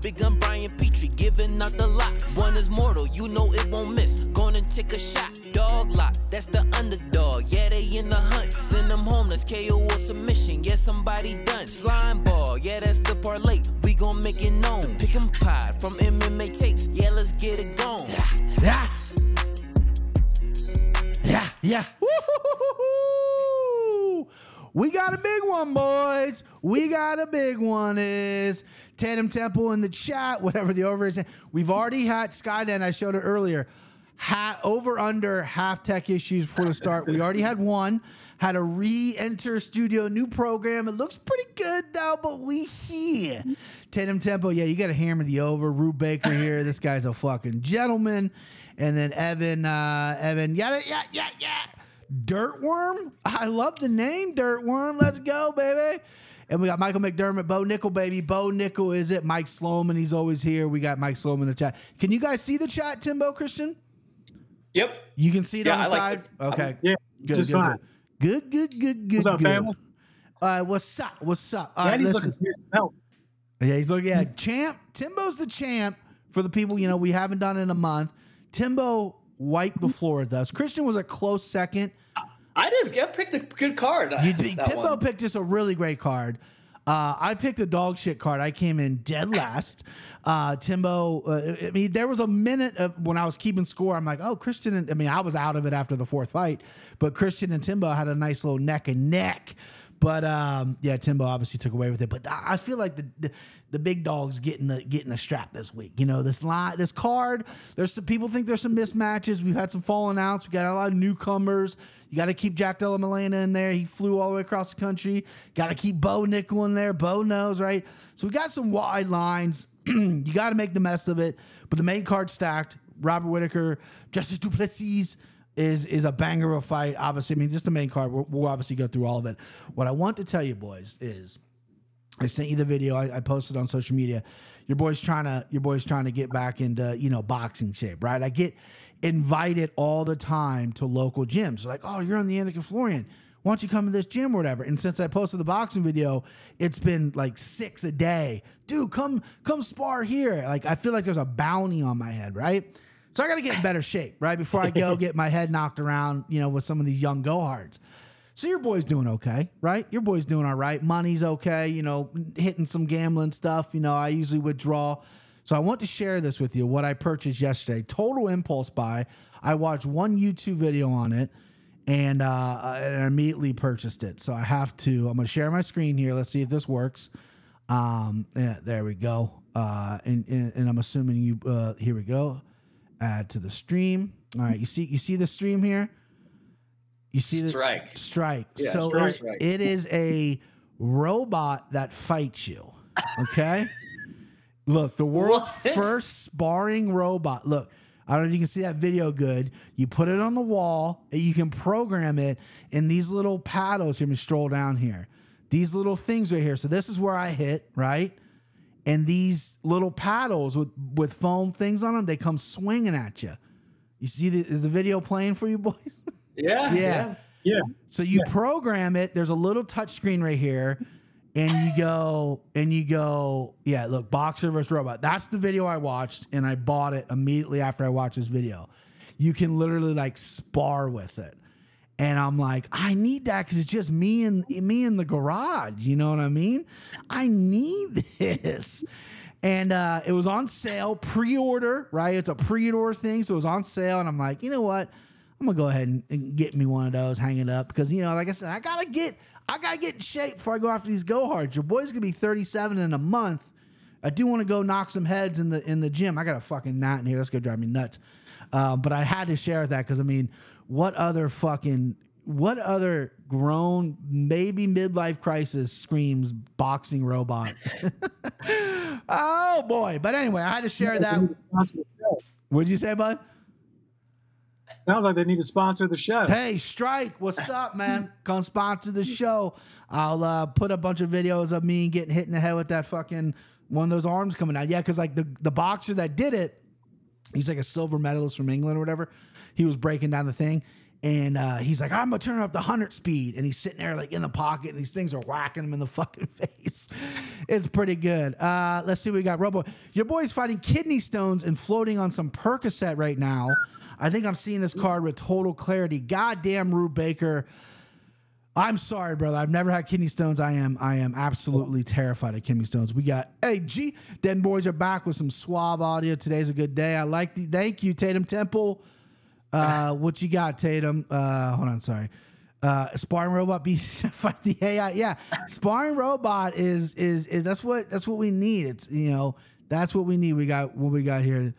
Big gun Brian Petrie giving out the lot. One is mortal, you know it won't miss. Gonna take a shot. Dog lock, that's the underdog. Yeah, they in the hunt. Send them home, let's KO or submission. Yeah, somebody done. Slime ball, yeah, that's the parlay. We gon' make it known. Pick 'em pie from MMA takes. Yeah, let's get it going. Yeah. Yeah. Yeah. We got a big one, boys. We got a big one. Is Tatum Temple in the chat, whatever the over is. We've already had Skyden. I showed it earlier. Ha- over under half tech issues before the start. We already had one. Had a re-enter studio new program. It looks pretty good though, but we here. Tatum Temple, yeah, you got to hammer the over. Rube Baker here. This guy's a fucking gentleman. And then Evan, uh, Evan, yeah, yeah, yeah, yeah. Dirtworm. I love the name Dirtworm. Let's go, baby. And we got Michael McDermott, Bo Nickal, baby. Bo Nickal is it? Mike Sloman, he's always here. We got Mike Sloman in the chat. Can you guys see the chat, Timbo Christian? Yep. You can see it Yeah, on the I like side. this. okay. Yeah, Good, good, fine. good, good, good, good, good. What's up, good. family? Uh, what's up? What's up? All right, Daddy's listen. looking for some help. Yeah, he's looking. Yeah, champ. Timbo's the champ for the people. You know, we haven't done in a month. Timbo wiped the floor with us. Christian was a close second. I did. I picked a good card. You, that Timbo one. picked just a really great card. Uh, I picked a dog shit card. I came in dead last. Uh, Timbo, uh, I mean, there was a minute of when I was keeping score. I'm like, oh, Christian. And, I mean, I was out of it after the fourth fight, but Christian and Timbo had a nice little neck and neck. But um, yeah, Timbo obviously took away with it. But I feel like the, the the big dogs getting the getting the strap this week. You know, this line, this card. There's some people think there's some mismatches. We've had some falling outs. We got a lot of newcomers. You got to keep Jack Della Maddalena in there. He flew all the way across the country. Got to keep Bo Nickal in there. Bo knows, right? So we got some wide lines. you got to make the mess of it. But the main card stacked. Robert Whittaker, Justice Du Plessis is is a banger of a fight. Obviously, I mean, just the main card. We'll, we'll obviously go through all of it. What I want to tell you, boys, is I sent you the video. I, I posted on social media. Your boy's trying to your boy's trying to get back into you know boxing shape, right? I get invited all the time to local gyms. Like, oh, you're on the Anik and Florian. Why don't you come to this gym or whatever? And since I posted the boxing video, it's been like six a day. Dude, come come spar here. Like I feel like there's a bounty on my head, right? So I got to get in better shape, right? Before I go get my head knocked around, you know, with some of these young go hards. So your boy's doing okay, right? Your boy's doing all right. Money's okay, you know, hitting some gambling stuff. You know, I usually withdraw. So I want to share this with you what I purchased yesterday. Total impulse buy. I watched one YouTube video on it and uh, and I immediately purchased it. So I have to. I'm going to share my screen here. Let's see if this works. Um, yeah, there we go. Uh, and, and and I'm assuming you. Uh, here we go. Add to the stream. All right, you see you see the stream here. You see the Strike. strike. Yeah, so strike, it- strike. it is a robot that fights you. Okay. Look, the world's What? first sparring robot. Look, I don't know if you can see that video good. You put it on the wall, and you can program it in these little paddles. Here, let me stroll down here. These little things right here. So this is where I hit, right? And these little paddles with with foam things on them, they come swinging at you. You see, the, is the video playing for you, boys? Yeah. Yeah. Yeah. So you program it. There's a little touch screen right here, and you go and you go. Yeah, look, boxer versus robot. That's the video I watched, and I bought it immediately after I watched this video. You can literally like spar with it, and I'm like, I need that because it's just me and me in the garage. You know what I mean? I need this. And uh, it was on sale, pre-order, right? It's a pre-order thing, so it was on sale, and I'm like, you know what? I'm gonna go ahead and, and get me one of those, hang it up, because you know, like I said, I gotta get, I gotta get in shape before I go after these go hards. Your boy's gonna be 37 in a month. I do want to go knock some heads in the in the gym. I got a fucking knot in here. That's gonna drive me nuts. Um, but I had to share that because I mean, what other fucking what other grown maybe midlife crisis screams boxing robot? oh boy! But anyway, I had to share that. To show. What'd you say, bud? Sounds like they need to sponsor the show. Hey, Strike, what's up, man? Come sponsor the show. I'll uh, put a bunch of videos of me getting hit in the head with that fucking one of those arms coming out. Yeah, because like the, the boxer that did it, he's like a silver medalist from England or whatever. He was breaking down the thing. And uh, he's like, I'm gonna turn up the hundred speed, and he's sitting there like in the pocket, and these things are whacking him in the fucking face. It's pretty good. Uh, let's see, what we got Robo. Your boy's fighting kidney stones and floating on some Percocet right now. I think I'm seeing this card with total clarity. Goddamn, Rube Baker. I'm sorry, brother. I've never had kidney stones. I am I am absolutely terrified of kidney stones. We got hey G. Den boys are back with some suave audio. Today's a good day. I like the thank you, Tatum Temple. Uh, what you got, Tatum? Uh, hold on, sorry. Uh, sparring robot be fight the AI. Yeah, sparring robot is is is that's what that's what we need. It's you know that's what we need. We got what we got here.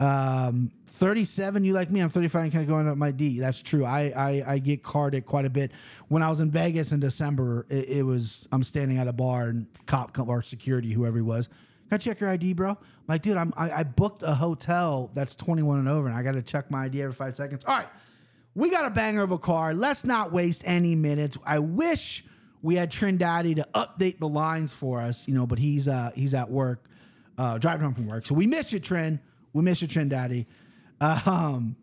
Um, 37, you like me, I'm 35 and kind of going up my D. That's true. I, I, I get carded quite a bit. When I was in Vegas in December, it, it was, I'm standing at a bar and cop or security, whoever he was, I check your ID, bro? I'm like, dude, I'm, I, I booked a hotel that's 21 and over and I got to check my ID every five seconds. All right. We got a banger of a car. Let's not waste any minutes. I wish we had Trindaddy to update the lines for us, you know, but he's, uh, he's at work, uh, driving home from work. So we miss you, Trend. We miss you, Trend Daddy. Um,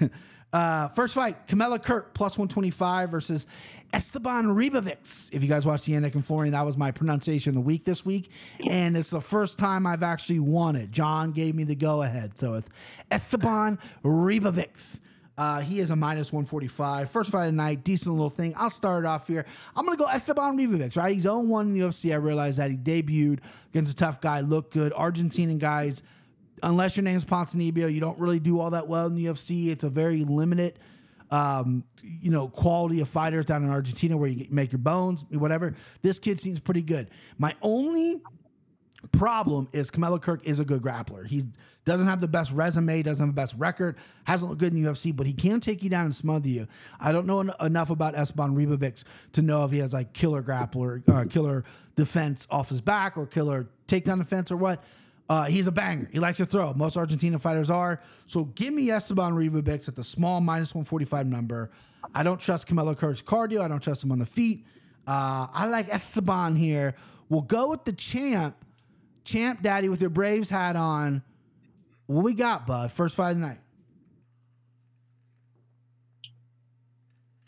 uh, first fight, Kamuela Kirk plus 125 versus Esteban Ribovics. If you guys watched the Anik and Florian, that was my pronunciation of the week this week. And it's the first time I've actually won it. John gave me the go ahead. So it's Esteban Ribovics. Uh, he is a minus 145. First fight of the night, decent little thing. I'll start it off here. I'm going to go Esteban Ribovics, right? He's 0 1 in the UFC. I realized that he debuted against a tough guy, looked good. Argentinian guys unless your name's Ponzinibbio, you don't really do all that well in the UFC. It's a very limited, um, you know, quality of fighters down in Argentina where you make your bones, whatever. This kid seems pretty good. My only problem is Kamuela Kirk is a good grappler. He doesn't have the best resume, doesn't have the best record, hasn't looked good in UFC, but he can take you down and smother you. I don't know en- enough about Esteban Ribovics to know if he has like killer grappler, uh, killer defense off his back or killer takedown defense or what. Uh, he's a banger. He likes to throw. Most Argentina fighters are. So give me Esteban Ribovics at the small minus 145 number. I don't trust Kamuela Kirk's cardio. I don't trust him on the feet. Uh, I like Esteban here. We'll go with the champ. Champ Daddy with your Braves hat on. What we got, bud? First fight of the night.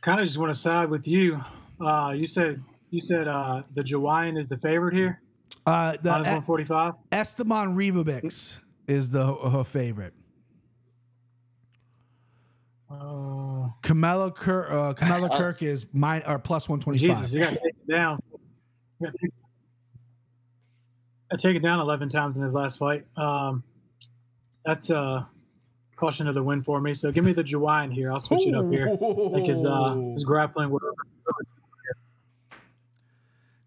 Kind of just want to side with you. Uh, you said you said uh, the Jawaian is the favorite here. Uh, the E- 145. Esteban Ribovics is the her favorite. Uh, Kamuela Kirk, uh, Kamuela Kirk is mine or plus one twenty Jesus, you got to take it down. To take, I take it down 11 times in his last fight. Um, that's a caution of the win for me. So give me the Jawaian here. I'll switch it up here. Like his uh, his grappling. Whatever.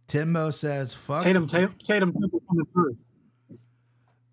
Timbo says fuck. Tatum, Tatum, Tatum Temple coming through.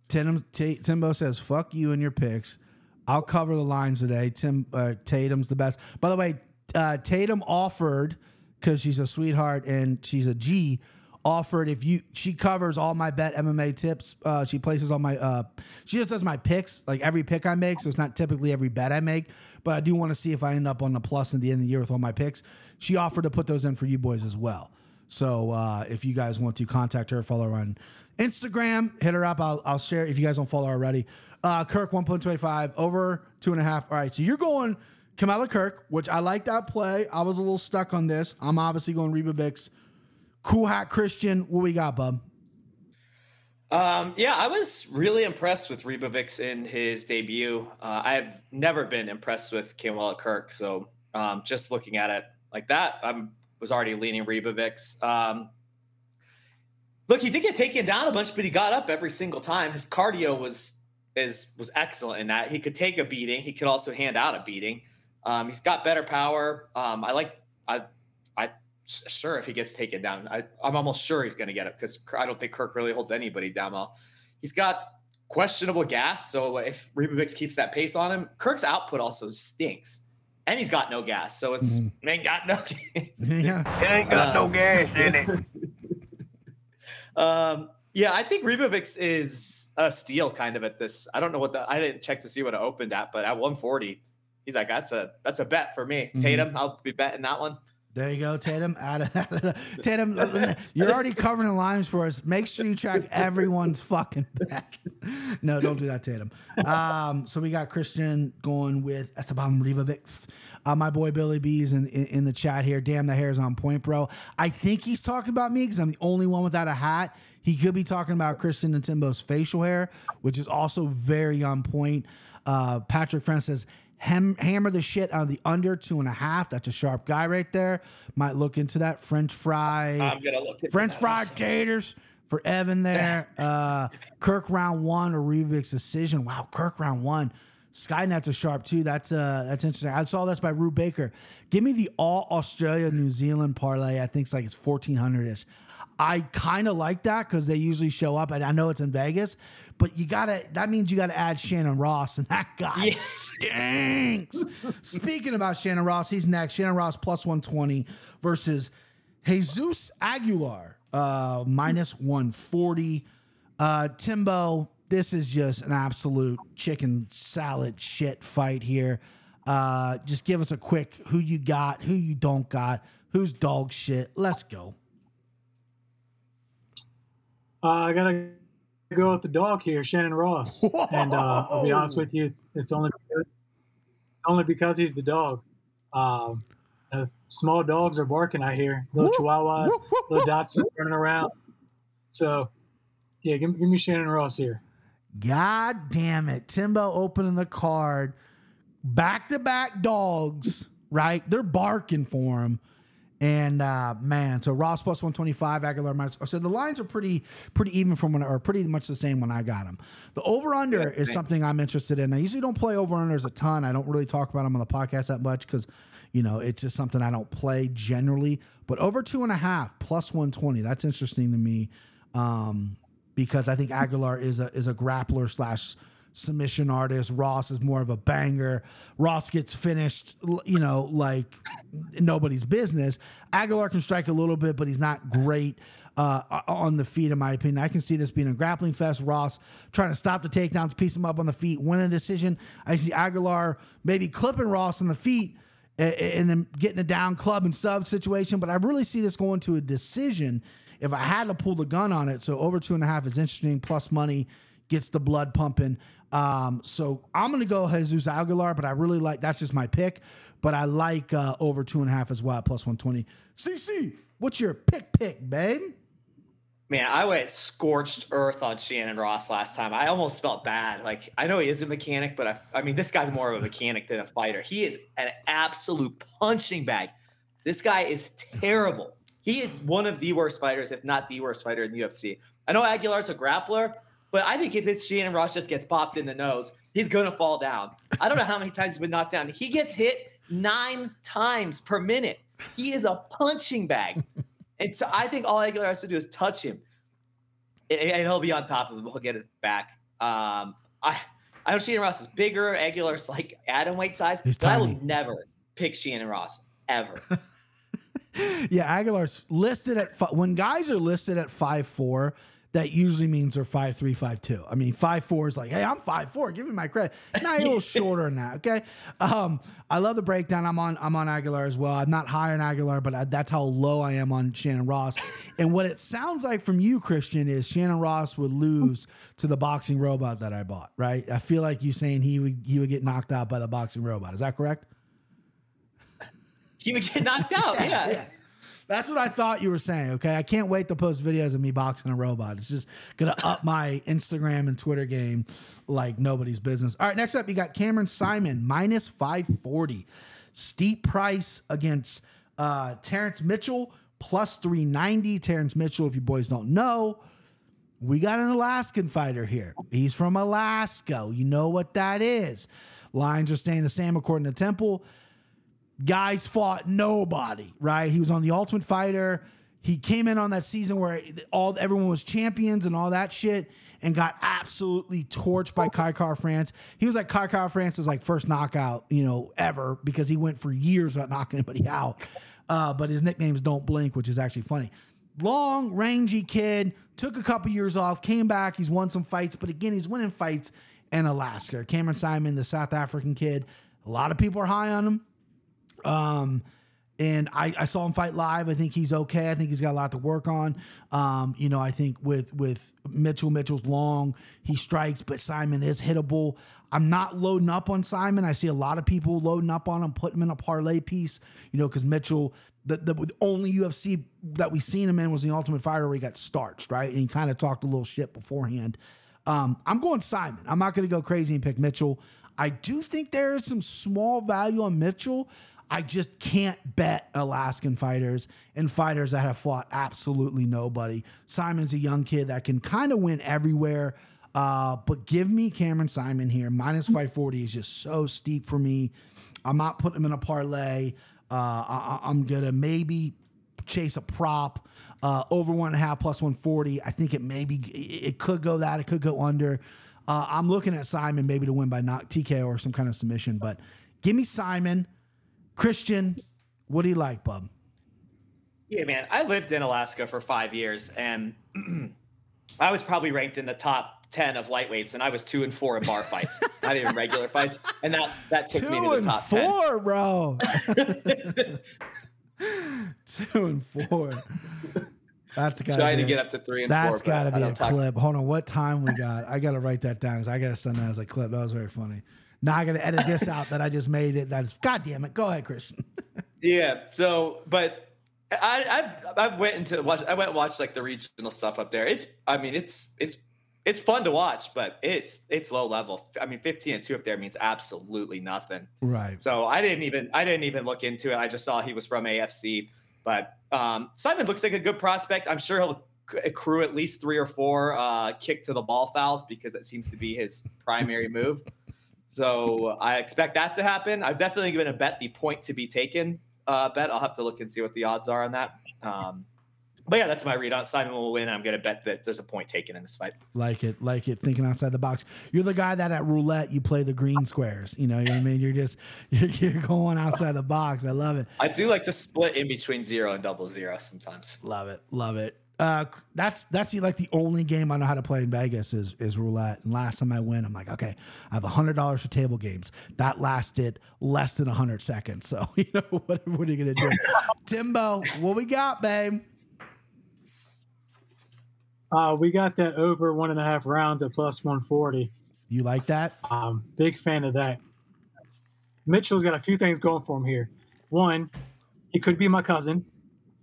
Tatum, Ta- Timbo says fuck you and your picks. I'll cover the lines today. Tim uh, Tatum's the best. By the way, uh, Tatum offered because she's a sweetheart and she's a G. Offered if you she covers all my bet MMA tips. Uh, she places all my uh, she just does my picks like every pick I make. So it's not typically every bet I make, but I do want to see if I end up on the plus at the end of the year with all my picks. She offered to put those in for you boys as well. So uh, if you guys want to contact her, follow her on Instagram, hit her up. I'll, I'll share if you guys don't follow her already. Uh, Kirk 1.25 over two and a half. All right, so you're going Kamuela Kirk, which I like that play. I was a little stuck on this. I'm obviously going Ribovics. Cool Hat Christian. What we got, bub? Um, yeah, I was really impressed with Ribovics in his debut. Uh, I've never been impressed with Kamuela Kirk, so um, just looking at it like that, I was already leaning Ribovics. Um, look, he did get taken down a bunch, but he got up every single time. His cardio was is was excellent in that he could take a beating. He could also hand out a beating. Um, he's got better power. Um, I like I I sure if he gets taken down, I, I'm almost sure he's going to get it because I don't think Kirk really holds anybody down well. He's got questionable gas, so if Ribovics keeps that pace on him, Kirk's output also stinks, and he's got no gas, so it's ain't got no. yeah. It ain't got no gas in it. um, yeah, I think Ribovics is a steal kind of at this. I don't know what the I didn't check to see what it opened at, but at 140, he's like that's a that's a bet for me. Mhm. Tatum, I'll be betting that one. There you go, Tatum. Tatum, you're already covering the lines for us. Make sure you track everyone's fucking backs. No, don't do that, Tatum. Um, so we got Christian going with Esteban Ribovics. Uh, my boy Billy B's in, in, in the chat here. Damn, the hair's on point, bro. I think he's talking about me because I'm the only one without a hat. He could be talking about Christian and Timbo's facial hair, which is also very on point. Uh, Patrick Friend says, Ham- hammer the shit out of the under two and a half. That's a sharp guy right there. Might look into that. French fry. I'm gonna look at French fried taters for Evan there. uh, Kirk round one or Rubik's decision. Wow, Kirk round one. Skynet's a sharp too. That's uh that's interesting. I saw this by Rube Baker. Give me the all Australia New Zealand parlay. I think it's like it's fourteen hundred ish. I kind of like that because they usually show up, and I know it's in Vegas, but you gotta. That means you gotta add Shannon Ross, and that guy Yeah. stinks. Speaking about Shannon Ross, he's next. Shannon Ross plus 120 versus Jesus Aguilar, uh, minus 140. Uh, Timbo, this is just an absolute chicken salad shit fight here. Uh, just give us a quick who you got, who you don't got, who's dog shit. Let's go. Uh, I gotta go with the dog here, Shannon Ross. And uh, I'll be honest with you, it's, it's only because, it's only because he's the dog. Um, uh, small dogs are barking. I hear little chihuahuas, little Dachshunds running around. So, yeah, give, give me Shannon Ross here. God damn it. Timbo opening the card. Back to back dogs, right? They're barking for him. And uh man, so Ross plus 125, Aguilar minus. So the lines are pretty pretty even from when or pretty much the same when I got them. The over under is something I'm interested in. I usually don't play over unders a ton. I don't really talk about them on the podcast that much because you know it's just something I don't play generally. But over two and a half plus 120, that's interesting to me. Um, because I think Aguilar is a is a grappler slash submission artist. Ross is more of a banger. Ross gets finished, you know, like nobody's business. Aguilar can strike a little bit, but he's not great uh, on the feet, in my opinion. I can see this being a grappling fest. Ross trying to stop the takedowns, piece him up on the feet, win a decision. I see Aguilar maybe clipping Ross on the feet a- a- and then getting a down club and sub situation. But I really see this going to a decision if I had to pull the gun on it. So over two and a half is interesting. Plus money gets the blood pumping. Um, so I'm gonna go Jesus Aguilar, but I really like that's just my pick. But I like uh, over two and a half as well, plus 120. CC, what's your pick pick, babe? Man, I went scorched earth on Shannon Ross last time. I almost felt bad. Like I know he is a mechanic, but I, I mean, this guy's more of a mechanic than a fighter. He is an absolute punching bag. This guy is terrible. He is one of the worst fighters, if not the worst fighter in the UFC. I know Aguilar's a grappler, but I think if this Shannon Ross just gets popped in the nose, he's gonna fall down. I don't know how many times he's been knocked down. He gets hit nine times per minute. He is a punching bag. And so I think all Aguilar has to do is touch him, and, and he'll be on top of him. He'll get his back. Um, I I know Shannon Ross is bigger. Aguilar's like Adam weight size, He's but I tiny. will never pick Shannon Ross ever. Yeah, Aguilar's listed at fi- when guys are listed at five four. That usually means they're five three, five two. I mean, five four is like, hey, I'm five four. Give me my credit. Now you're a little shorter than that. Okay. Um, I love the breakdown. I'm on. I'm on Aguilar as well. I'm not high on Aguilar, but I, that's how low I am on Shannon Ross. and what it sounds like from you, Christian, is Shannon Ross would lose to the boxing robot that I bought. Right. I feel like you saying he would he would get knocked out by the boxing robot. Is that correct? he would get knocked out. yeah. That's what I thought you were saying. Okay, I can't wait to post videos of me boxing a robot. It's just gonna up my Instagram and Twitter game like nobody's business. All right, next up you got Cameron Saaiman minus five forty, steep price against uh, Terrence Mitchell plus three ninety. Terrence Mitchell, if you boys don't know, we got an Alaskan fighter here. He's from Alaska. You know what that is. Lines are staying the same according to Temple guys fought nobody, right? He was on the Ultimate Fighter. He came in on that season where all everyone was champions and all that shit, and got absolutely torched by Kai Kara-France. He was like Kai Kara-France's like first knockout, you know, ever because he went for years without knocking anybody out. Uh, but his nickname is Don't Blink, which is actually funny. Long, rangy kid, took a couple years off, came back. He's won some fights, but again, he's winning fights in Alaska. Cameron Saaiman, the South African kid, a lot of people are high on him. Um, and I, I saw him fight live. I think he's okay. I think he's got a lot to work on. Um, you know, I think with with Mitchell, Mitchell's long, he strikes, but Saaiman is hittable. I'm not loading up on Saaiman. I see a lot of people loading up on him, putting him in a parlay piece. You know, because Mitchell, the, the only UFC that we've seen him in was the Ultimate Fighter where he got starched, right? And he kind of talked a little shit beforehand. Um, I'm going Saaiman. I'm not going to go crazy and pick Mitchell. I do think there is some small value on Mitchell. I just can't bet Alaskan fighters and fighters that have fought absolutely nobody. Saaiman's a young kid that can kind of win everywhere. Uh, but give me Cameron Saaiman here. Minus 540 is just so steep for me. I'm not putting him in a parlay. Uh, I, am going to maybe chase a prop uh, over one and a half plus 140. I think it maybe, it could go that. It could go under. Uh, I'm looking at Saaiman maybe to win by knock TK or some kind of submission, but give me Saaiman. Christian, what do you like, bub? Yeah, man. I lived in Alaska for five years, and I was probably ranked in the top ten of lightweights, and I was two and four in bar fights, not even regular fights, and that that took two me to the top four, 10. bro. two and four. That's got trying to get up to three and that's four. That's got to be a talk. clip. Hold on, what time we got? I got to write that down because I got to send that as a clip. That was very funny. Now I got to edit this out that I just made it. That's God damn it. Go ahead, Christian. yeah. So, but I I I went into watch. I went and watched like the regional stuff up there. It's I mean it's it's it's fun to watch, but it's it's low level. I mean, 15 and 2 up there means absolutely nothing. Right. So I didn't even I didn't even look into it. I just saw he was from AFC. But um, Saaiman looks like a good prospect. I'm sure he'll accrue at least three or four uh, kick to the ball fouls because it seems to be his primary move. So I expect that to happen. I've definitely given a bet the point to be taken uh, bet. I'll have to look and see what the odds are on that. Um, but yeah, that's my read on Saaiman will win. I'm going to bet that there's a point taken in this fight. Like it, like it. Thinking outside the box. You're the guy that at roulette you play the green squares. You know, you know what I mean. You're just you're, you're going outside the box. I love it. I do like to split in between zero and double zero sometimes. Love it, love it. Uh, that's that's like the only game I know how to play in Vegas is is roulette. And last time I win, I'm like, okay, I have a hundred dollars for table games. That lasted less than a hundred seconds. So you know what, what are you gonna do, Timbo? What we got, babe? Uh, we got that over one and a half rounds at plus 140. You like that? Um, big fan of that. Mitchell's got a few things going for him here. One, he could be my cousin.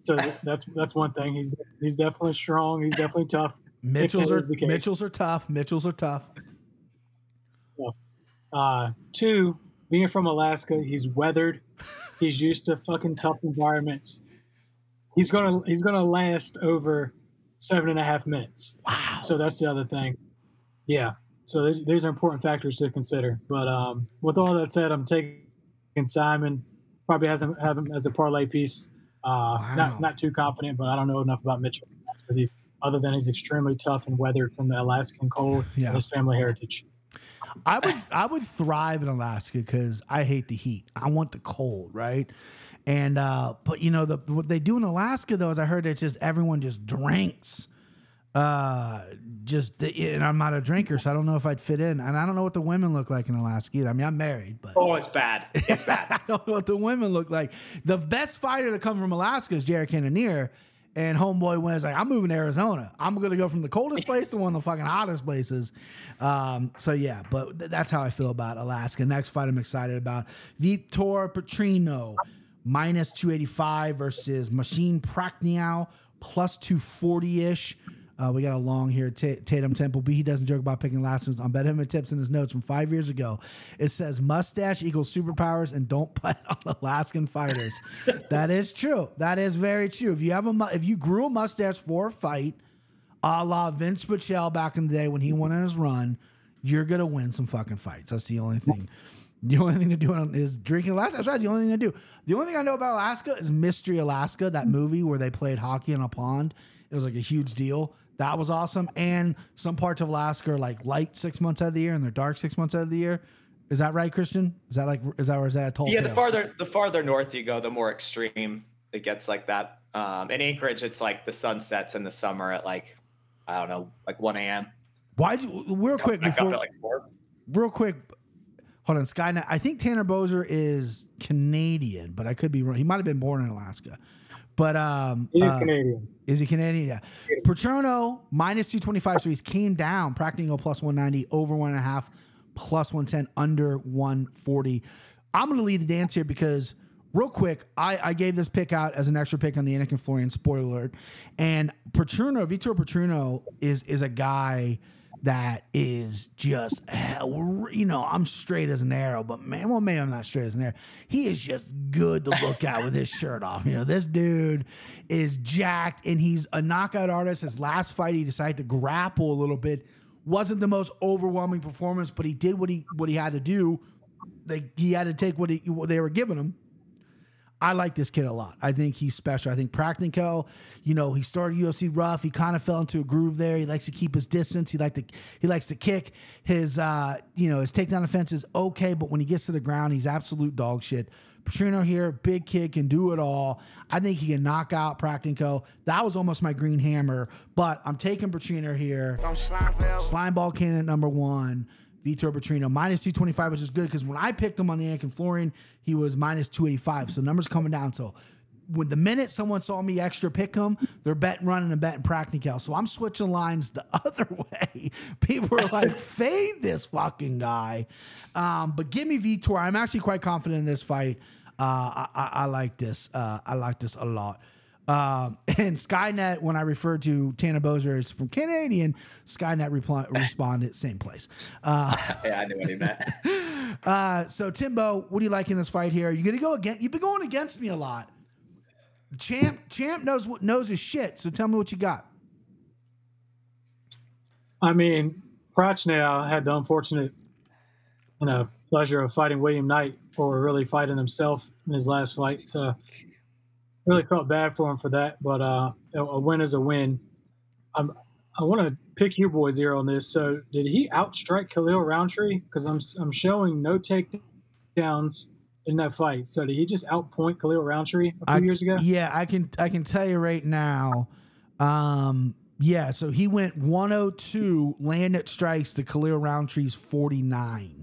So that's that's one thing. He's he's definitely strong. He's definitely tough. Mitchells are Mitchells are tough. Mitchells are tough. Uh, two, being from Alaska, he's weathered. He's used to fucking tough environments. He's gonna he's gonna last over seven and a half minutes. Wow. So that's the other thing. Yeah. So these, these are important factors to consider. But um, with all that said, I'm taking Saaiman. Probably has him have him as a parlay piece. Uh, wow. Not not too confident, but I don't know enough about Mitchell other than he's extremely tough and weathered from the Alaskan cold yeah. and his family heritage. I would I would thrive in Alaska because I hate the heat. I want the cold, right? And uh, but you know the what they do in Alaska though is I heard it's just everyone just drinks. Uh, just the, and I'm not a drinker, so I don't know if I'd fit in, and I don't know what the women look like in Alaska either. I mean, I'm married, but oh, it's bad. It's bad. I don't know what the women look like. The best fighter to come from Alaska is Jared Cannonier, and homeboy wins like I'm moving to Arizona. I'm gonna go from the coldest place to one of the fucking hottest places. Um, so yeah, but th- that's how I feel about Alaska. Next fight I'm excited about Vitor Petrino minus 285 versus Marcin Prachnio plus 240 ish. Uh, we got a long here. T- Tatum Temple B. He doesn't joke about picking last names. On Bet Him tips in his notes from five years ago. It says mustache equals superpowers and don't put on Alaskan fighters. that is true. That is very true. If you have a if you grew a mustache for a fight, a la Vince Pichel back in the day when he went on his run, you're gonna win some fucking fights. That's the only thing. The only thing to do is drinking Alaska. That's right. The only thing to do. The only thing I know about Alaska is Mystery Alaska, that movie where they played hockey in a pond. It was like a huge deal. That was awesome. And some parts of Alaska are like light six months out of the year and they're dark six months out of the year. Is that right, Christian? Is that like is that or is that a tall? Yeah, tale? the farther the farther north you go, the more extreme it gets like that. Um, in Anchorage, it's like the sun sets in the summer at like I don't know, like one a.m. Why? do you real quick before, like real quick, hold on, Skynet. I think Tanner Boser is Canadian, but I could be wrong. He might have been born in Alaska. But um, He is uh, Canadian. is he Canadian? Yeah. Petrino minus 225. So he's came down. Prachnio plus 190, over one and a half, plus 110, under 140. I'm going to lead the dance here because, real quick, I, I gave this pick out as an extra pick on the Anik and Florian spoiler alert. And Petrino, Vitor Petrino is, is a guy that is just, you know, I'm straight as an arrow, but man, well, maybe I'm not straight as an arrow. He is just good to look at with his shirt off. You know, this dude is jacked and he's a knockout artist. His last fight, he decided to grapple a little bit. Wasn't the most overwhelming performance, but he did what he what he had to do. They, he had to take what, he, what they were giving him. I like this kid a lot. I think he's special. I think Prachnio, you know, he started UFC rough. He kind of fell into a groove there. He likes to keep his distance. He like to he likes to kick. His uh, you know, his takedown offense is okay, but when he gets to the ground, he's absolute dog shit. Petrino here, big kid, can do it all. I think he can knock out Prachnio. That was almost my green hammer, but I'm taking Petrino here. Slime ball cannon number one. Vitor Petrino minus 225, which is good because when I picked him on the Anik and Florian, he was minus 285. So numbers coming down. So when the minute someone saw me extra pick him, they're betting running and betting Prachnio. So I'm switching lines the other way. People are like, fade this fucking guy. Um, but give me Vitor. I'm actually quite confident in this fight. Uh, I, I, I like this. Uh, I like this a lot. Um, and Skynet, when I referred to Tanner Boser as from Canadian, Skynet reply, responded same place. Uh, yeah, I knew what he meant. uh, so Timbo, what do you like in this fight here? You're gonna go against? You've been going against me a lot. Champ, champ knows what knows his shit. So tell me what you got. I mean, Prachnio had the unfortunate, you know, pleasure of fighting William Knight, or really fighting himself in his last fight. So really felt bad for him for that. But uh, a win is a win. I'm, I want to pick your boys here on this. So did he outstrike Khalil Rountree? Because I'm I'm showing no takedowns in that fight. So did he just outpoint Khalil Rountree a few I- years ago? Yeah, I can I can tell you right now. Um, yeah, so he went 102 landed strikes to Khalil Rountree's 49.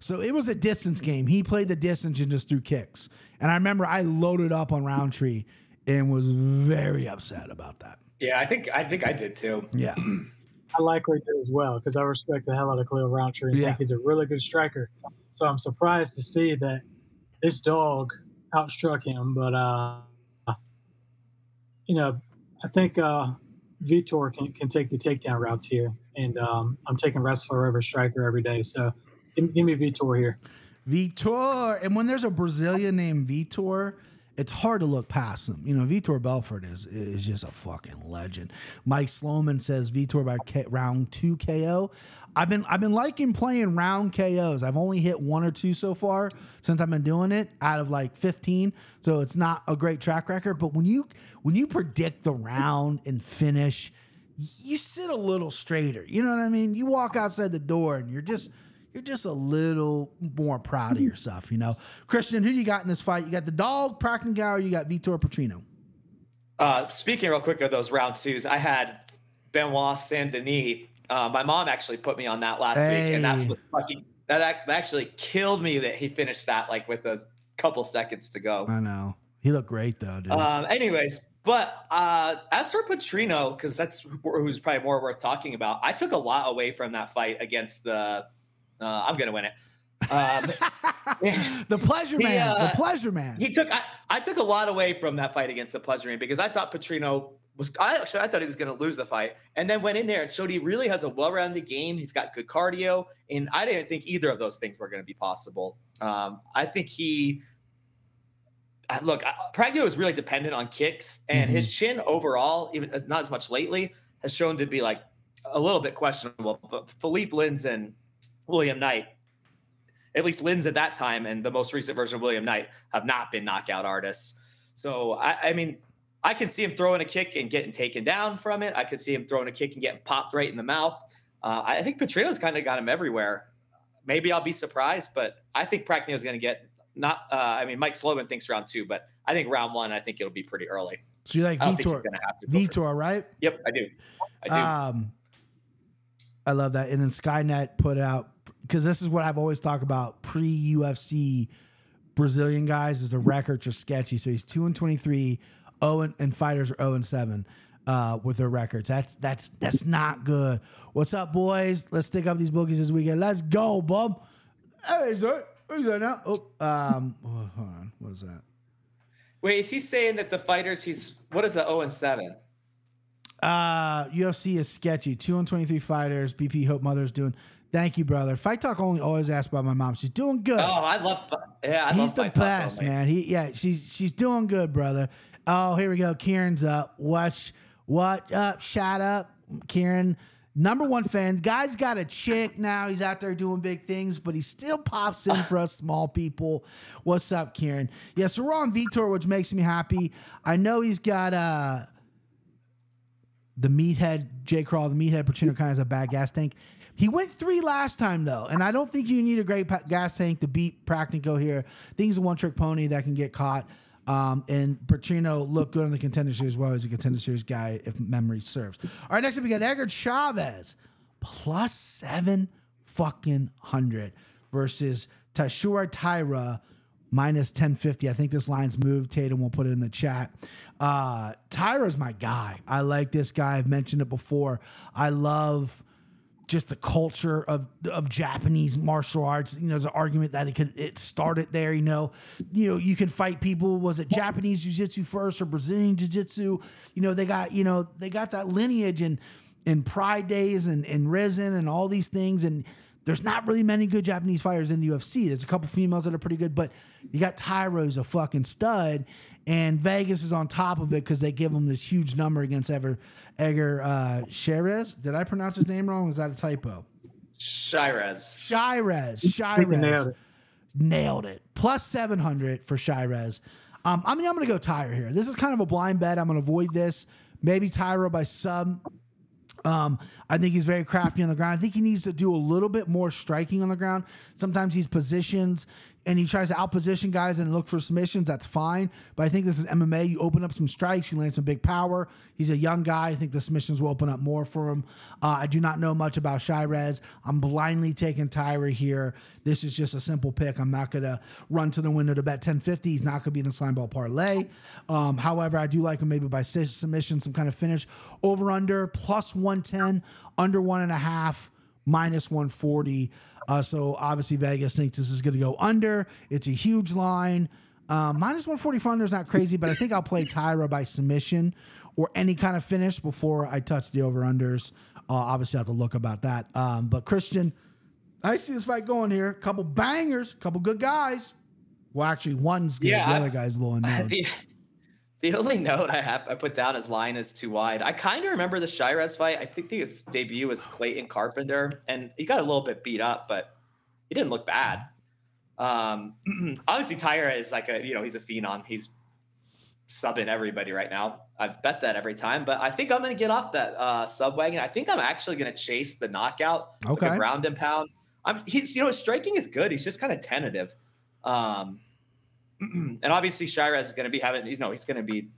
So it was a distance game. He played the distance and just threw kicks. And I remember I loaded up on Rountree and was very upset about that. Yeah, I think I think I did too. Yeah. I likely did as well because I respect the hell out of Khalil Rountree and Yeah. think he's a really good striker. So I'm surprised to see that this dog outstruck him. But uh, you know, I think uh, Vitor can, can take the takedown routes here, and um, I'm taking wrestler over striker every day. So give, give me Vitor here. Vitor. And when there's a Brazilian named Vitor, it's hard to look past him. You know, Vitor Belfort is is just a fucking legend. Mike Sloman says Vitor by K- round two KO. I've been I've been liking playing round KOs. I've only hit one or two so far since I've been doing it out of like 15. So it's not a great track record. But when you when you predict the round and finish, you sit a little straighter. You know what I mean? You walk outside the door and you're just you're just a little more proud of yourself, you know. Christian, who do you got in this fight? You got the dog, Prakengauer, you got Vitor Petrino. Uh, speaking real quick of those round twos, I had Benoit Saint Denis. Uh, my mom actually put me on that last week, and that fucking that actually killed me that he finished that like with a couple seconds to go. I know. He looked great though, dude. Um, anyways, but uh, as for Petrino, because that's who's probably more worth talking about. I took a lot away from that fight against the. Uh, I'm gonna win it. Um, the pleasure he, man. uh, the pleasure man. he took. I, I took a lot away from that fight against the pleasure man because I thought Petrino was. I actually I thought he was going to lose the fight, and then went in there and showed he really has a well-rounded game. He's got good cardio, and I didn't think either of those things were going to be possible. Um, I think he. I- Look, Prachnio is really dependent on kicks, and his chin overall, even not as much lately, has shown to be like a little bit questionable. But Philippe Lins and William Knight, at least Lins at that time and the most recent version of William Knight have not been knockout artists. So I, I mean, I can see him throwing a kick and getting taken down from it. I could see him throwing a kick and getting popped right in the mouth. Uh, I think Petrino's kind of got him everywhere. Maybe I'll be surprised, but I think Prachnio's going to get not. Uh, I mean, Mike Sloman thinks round two, but I think round one. I think it'll be pretty early. so you like I don't think he's Vitor. going to have to. go for- Vitor, right? Yep, I do. I do. Um, I love that. And then Skynet put out because this is what I've always talked about pre UFC Brazilian guys is the records are sketchy. So he's two and twenty three, oh and, and fighters are zero and seven uh, with their records. That's that's that's not good. What's up, boys? Let's stick up these bookies this weekend. Let's go, bub. Hey, sir. Who's that now? Oh, um, hold on. What was that? Wait, is he saying that the fighters he's what is the 0 and 7? Uh, UFC is sketchy. Two and twenty three fighters. BP Hope Mother's doing. Thank you, brother. Fight Talk only always asks about my mom. She's doing good. Oh, I love yeah, I He's love the best, man. He yeah, she's she's doing good, brother. Oh, here we go. Kieran's up. Watch what up? Shut up, Kieran. Number one fan. Guy's got a chick now. He's out there doing big things, but he still pops in for us small people. What's up, Kieran? Yeah, so we're on Vitor, which makes me happy. I know he's got uh the meathead J. Crawl, the meathead Petrino kind of has a bad gas tank. He went three last time though, and I don't think you need a great pa- gas tank to beat Prachnio here. I think he's a one trick pony that can get caught. Um, and Petrino looked good in the contender series. Well, he's a contender series guy if memory serves. All right, next up we got Edgar Chavez plus seven fucking hundred versus Tatsuro Taira minus 1050. I think this line's moved. Tatum will put it in the chat. Uh, Taira's my guy. I like this guy. I've mentioned it before. I love just the culture of of Japanese martial arts. You know, there's an argument that it could it started there. You know, you know, you can fight people. Was it Japanese jiu-jitsu first or Brazilian jiu-jitsu? You know, they got you know they got that lineage and in Pride Days and and Rizin and all these things and. There's not really many good Japanese fighters in the UFC. There's a couple females that are pretty good, but you got Taira's a fucking stud, and Vegas is on top of it because they give him this huge number against Ever Edgar uh, Sherez. Did I pronounce his name wrong? Is that a typo? Chairez. Chairez. think Chairez. nailed it. Nailed it. Plus 700 for Chairez. Um, I mean, I'm going to go Taira here. This is kind of a blind bet. I'm going to avoid this. Maybe Taira by sub. Um, I think he's very crafty on the ground. I think he needs to do a little bit more striking on the ground. Sometimes he's positions and he tries to outposition guys and look for submissions. That's fine. But I think this is MMA. You open up some strikes, you land some big power. He's a young guy. I think the submissions will open up more for him. Uh, I do not know much about Chairez. I'm blindly taking Taira here. This is just a simple pick. I'm not going to run to the window to bet 1050. He's not going to be in the slime ball parlay. Um, however, I do like him maybe by submission, some kind of finish. Over under plus 110, under one and a half, minus 140. Uh, so obviously Vegas thinks this is going to go under. It's a huge line. Um, minus 140 under is not crazy, but I think I'll play Taira by submission or any kind of finish before I touch the over unders. Uh, obviously, I have to look about that. Um, but Christian, I see this fight going here. Couple bangers, couple good guys. Well, actually, one's good. Yeah, the I- other guy's low and. The, only note I have I put down is line is too wide. I kind of remember the Chairez fight. I think his debut was Clayton Carpenter, and he got a little bit beat up, but he didn't look bad. Um, obviously, Taira is like a you know he's a phenom. He's subbing everybody right now. I've bet that every time, but I think I'm going to get off that uh, sub wagon. I think I'm actually going to chase the knockout, like Okay. a ground and pound. I'm he's you know his striking is good. He's just kind of tentative. Um, and obviously Chairez is going to be having, you know, he's going to be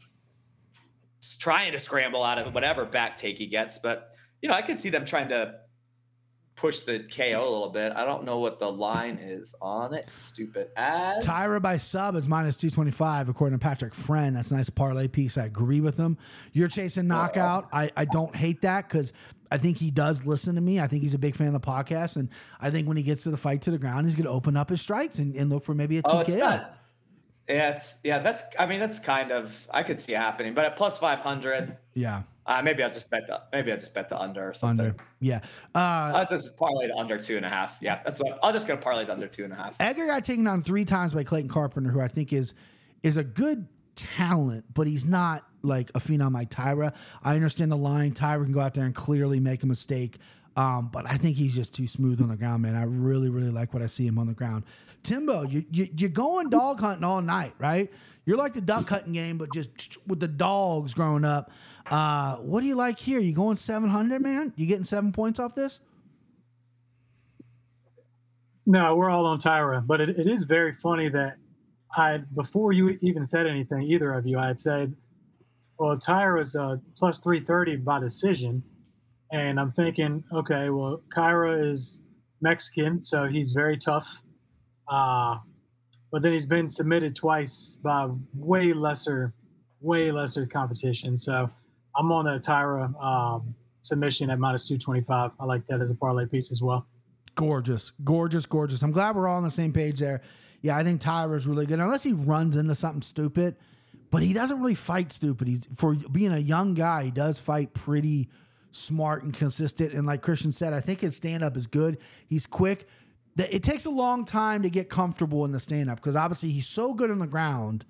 trying to scramble out of whatever back take he gets. But, you know, I could see them trying to push the KO a little bit. I don't know what the line is on it. Stupid ads. Taira by sub is minus 225, according to Patrick Friend. That's a nice parlay piece. I agree with him. You're chasing knockout. I, I don't hate that because I think he does listen to me. I think he's a big fan of the podcast. And I think when he gets to the fight to the ground, he's going to open up his strikes and, and look for maybe a Oh, it's TKO. not. Yeah, it's, yeah, that's, I mean, that's kind of, I could see it happening, but at plus 500, yeah. uh, maybe I'll just bet the, maybe I'll just bet the under or something. Under. Yeah. Uh, I'll just parlay the under two and a half. Yeah, that's what I'm just to parlay the under two and a half. Edgar got taken down three times by Clayton Carpenter, who I think is is a good talent, but he's not like a phenom like Taira. I understand the line. Taira can go out there and clearly make a mistake. Um, but I think he's just too smooth on the ground, man. I really, really like what I see him on the ground. Timbo, you, you you're going dog hunting all night, right? You're like the duck hunting game, but just with the dogs growing up. Uh, what do you like here? You going 700, man? You getting seven points off this? No, we're all on Taira, but it, it is very funny that I before you even said anything, either of you, I had said, well, Taira's uh, plus 330 by decision. And I'm thinking, okay, well, Kyra is Mexican, so he's very tough. Uh, but then he's been submitted twice by way lesser, way lesser competition. So I'm on the Taira um, submission at minus 225. I like that as a parlay piece as well. Gorgeous, gorgeous, gorgeous. I'm glad we're all on the same page there. Yeah, I think Taira is really good. Unless he runs into something stupid, but he doesn't really fight stupid. He's for being a young guy, he does fight pretty smart and consistent. And like Christian said, I think his stand up is good. He's quick. The- It takes a long time to get comfortable in the stand up because obviously he's so good on the ground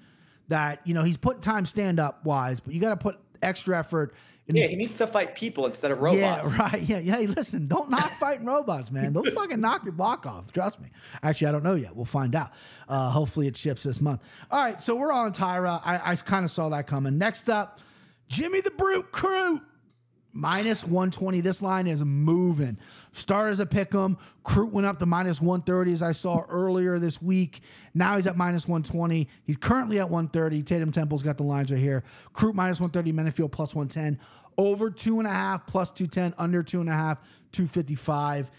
that you know he's putting time stand up wise, but you got to put extra effort. In Yeah, he needs to fight people instead of robots. yeah, right. Yeah, yeah. Hey, listen, don't knock fighting robots, man. They'll fucking knock your block off. Trust me. Actually, I don't know yet. We'll find out. Uh, hopefully, it ships this month. All right, so we're on Taira. I, I kind of saw that coming. Next up, Jimmy the Brute Crute. Minus 120. This line is moving. Start as a pick 'em. Crute went up to minus 130 as I saw earlier this week. Now he's at minus 120. He's currently at 130. Tatum Temple's got the lines right here. Crute minus 130. Menifield plus 110. Over two and a half, plus 210. Under two and a half, 255.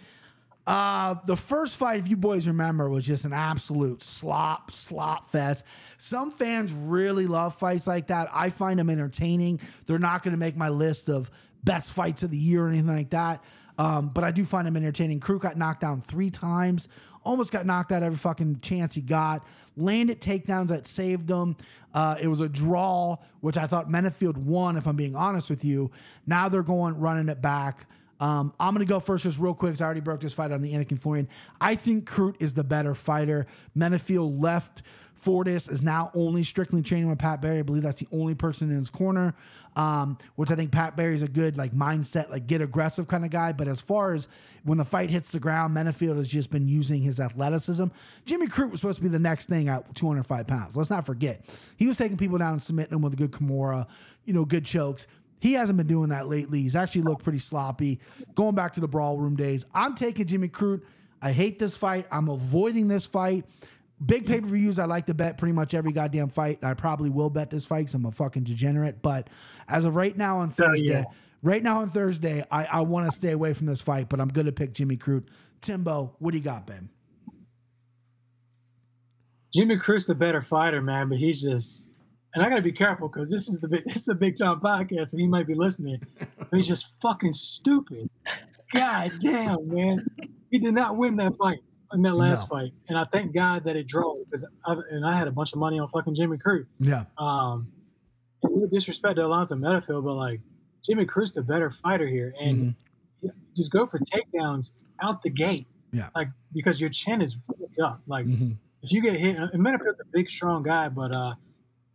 Uh, the first fight, if you boys remember, was just an absolute slop, slop fest. Some fans really love fights like that. I find them entertaining. They're not going to make my list of best fights of the year or anything like that. Um, but I do find him entertaining. Crute got knocked down three times, almost got knocked out every fucking chance he got. Landed takedowns that saved him. Uh, it was a draw, which I thought Menifield won, if I'm being honest with you. Now they're going running it back. Um, I'm going to go first just real quick because I already broke this fight on the Anik and Florian. I think Crute is the better fighter. Menifield left Fortis is now only strictly training with Pat Barry. I believe that's the only person in his corner, um, which I think Pat Barry is a good like mindset, like get aggressive kind of guy. But as far as when the fight hits the ground, Menifield has just been using his athleticism. Jimmy Crute was supposed to be the next thing at 205 pounds. Let's not forget. He was taking people down and submitting them with a good Kimura, you know, good chokes. He hasn't been doing that lately. He's actually looked pretty sloppy. Going back to the brawl room days, I'm taking Jimmy Crute. I hate this fight. I'm avoiding this fight. Big pay per views, I like to bet pretty much every goddamn fight. I probably will bet this fight because I'm a fucking degenerate. But as of right now on Thursday, yeah. right now on Thursday, I, I want to stay away from this fight, but I'm going to pick Jimmy Crute. Timbo, what do you got, Ben? Jimmy Crute's the better fighter, man, but he's just and I gotta be careful because this is the big this is a big time podcast and he might be listening. But he's just fucking stupid. God damn, man. He did not win that fight in that last No. fight. And I thank God that it drove because I, and I had a bunch of money on fucking Jimmy Crute. Yeah. Um no disrespect to Alonzo Menifield, but like Jimmy Crute's the better fighter here. And just go for takedowns out the gate. Yeah. Like because your chin is fucked up. Like Mhm. if you get hit, and Menifield's a big, strong guy, but uh,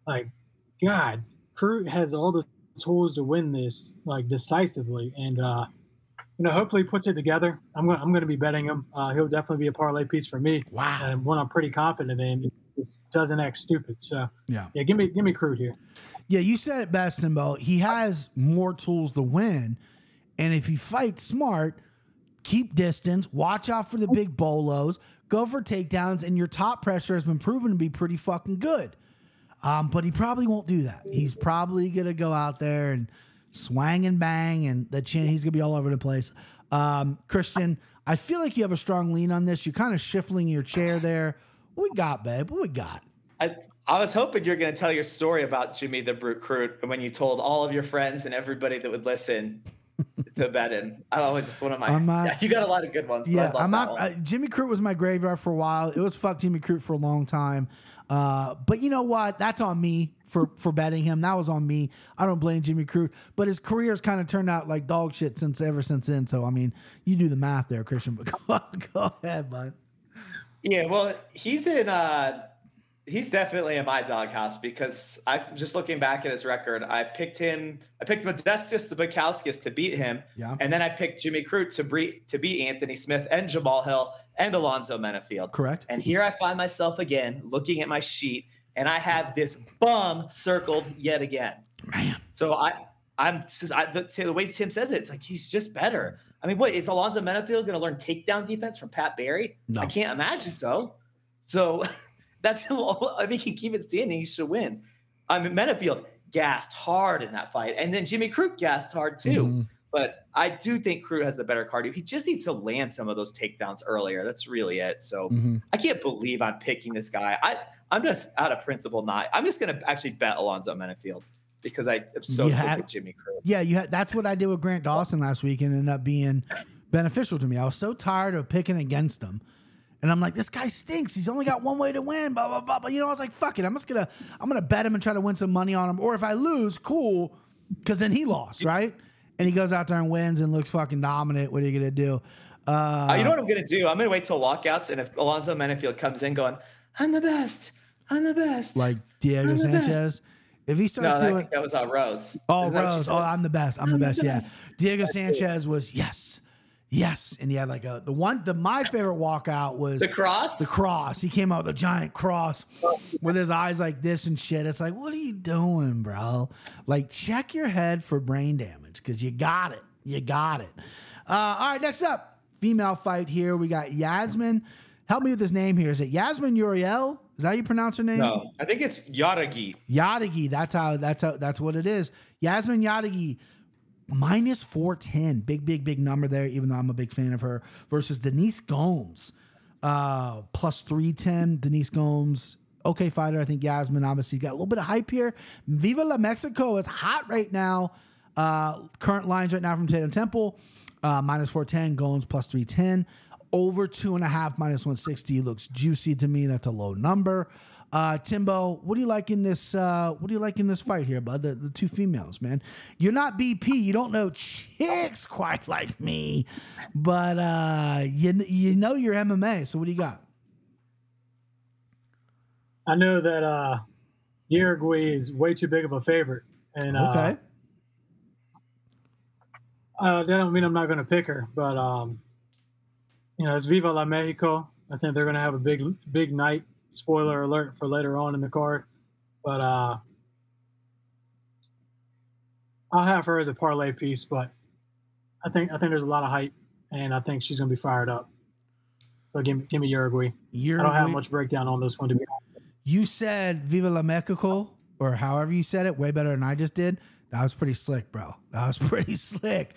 like, God, Crute has all the tools to win this like decisively, and uh, you know, hopefully he puts it together. I'm gonna I'm gonna be betting him. Uh, he'll definitely be a parlay piece for me, Wow. and one I'm pretty confident in. It just doesn't act stupid. So Yeah. yeah, give me give me Crute here. Yeah, you said it best, Timbo. He has more tools to win. And if he fights smart, keep distance, watch out for the big bolos, go for takedowns, and your top pressure has been proven to be pretty fucking good. Um, but he probably won't do that. He's probably gonna go out there and swang and bang, and the chin, he's gonna be all over the place. Um, Christian, I feel like you have a strong lean on this. You're kind of shuffling your chair there. What we got, babe? What we got? I, I was hoping you're going to tell your story about Jimmy the Brute Crute when you told all of your friends and everybody that would listen to bet him. I always just one of my. Not- yeah, you got a lot of good ones. Yeah, I'm that not. one. Uh, Jimmy Crute was my graveyard for a while. It was fuck Jimmy Crute for a long time. Uh, but you know what? That's on me for for betting him. That was on me. I don't blame Jimmy Crute. But his career's kind of turned out like dog shit since ever since then. So I mean, you do the math there, Christian. But go, go ahead, bud. Yeah, well, he's in. uh He's definitely in my doghouse because I am just looking back at his record, I picked him. I picked Modestas the Bukauskas to beat him, Yeah. and then I picked Jimmy Crute to beat to beat Anthony Smith and Jamal Hill and Alonzo Menifield. Correct. And here I find myself again looking at my sheet, and I have this bum circled yet again. Man. So I, I'm I, the, the way Tim says it, it's like he's just better. I mean, what is Alonzo Menifield going to learn takedown defense from Pat Barry? No. I can't imagine so. So that's if he can keep it standing, he should win. I mean, Menifield gassed hard in that fight, and then Jimmy Crute gassed hard too. Mhm. But I do think Crute has the better cardio. He just needs to land some of those takedowns earlier. That's really it. So Mhm. I can't believe I'm picking this guy. I I'm just out of principle. Not. I'm just gonna actually bet Alonzo Menifield because I am so You sick of Jimmy Crute. Yeah, you had, that's what I did with Grant Dawson last week and ended up being beneficial to me. I was so tired of picking against him. And I'm like, this guy stinks. He's only got one way to win, blah, blah, blah. But you know, I was like, fuck it. I'm just gonna I'm gonna bet him and try to win some money on him. Or if I lose, cool. Cause then he lost, right? And he goes out there and wins and looks fucking dominant. What are you gonna do? Uh, Uh, you know what I'm gonna do? I'm gonna wait till walkouts, and if Alonzo Menifield comes in going, "I'm the best, I'm the best," like Diego I'm best. Sanchez. If he starts I doing think that was uh, Rose. Oh, Isn't that what she Rose. Oh. I'm the best. I'm, the I'm the best. Yeah. best. Diego Sanchez was yes, yes, and he had like a the one. The my favorite walkout was the cross. the cross. He came out with a giant cross with his eyes like this and shit. It's like, what are you doing, bro? Like, check your head for brain damage because you got it. You got it. Uh, all right, next up, female fight here. We got Yasmin. Help me with this name here. Is it Yasmin Uriel? Is that how you pronounce her name? no, I think it's Yaragi. Yadagi, that's how that's how that's what it is. Yasmin Yadagi minus 410. Big, big, big number there, even though I'm a big fan of her. Versus Denise Gomes. Uh plus 310. Denise Gomes. Okay fighter. I think Yasmin obviously got a little bit of hype here. Viva La Mexico is hot right now. Uh current lines right now from Tatum Temple. Uh minus 410, Gomes plus 310. Over two and a half minus 160 looks juicy to me. That's a low number. Uh, Timbo, what do you like in this? Uh, what do you like in this fight here, bud? The, the two females, man. You're not BP. You don't know chicks quite like me, but uh, you you know your MMA. So what do you got? I know that uh, Uruguay is way too big of a favorite, and uh, Okay, uh, that don't mean I'm not going to pick her, but um, you know, it's Viva la Mexico. I think they're going to have a big, big night. Spoiler alert for later on in the card, but uh, I'll have her as a parlay piece. But I think I think there's a lot of hype, and I think she's to be fired up. So give me give me Uruguay. you're I don't have much breakdown on this one to be honest. You said "Viva la Mexico" or however you said it, way better than I just did. That was pretty slick, bro. That was pretty slick.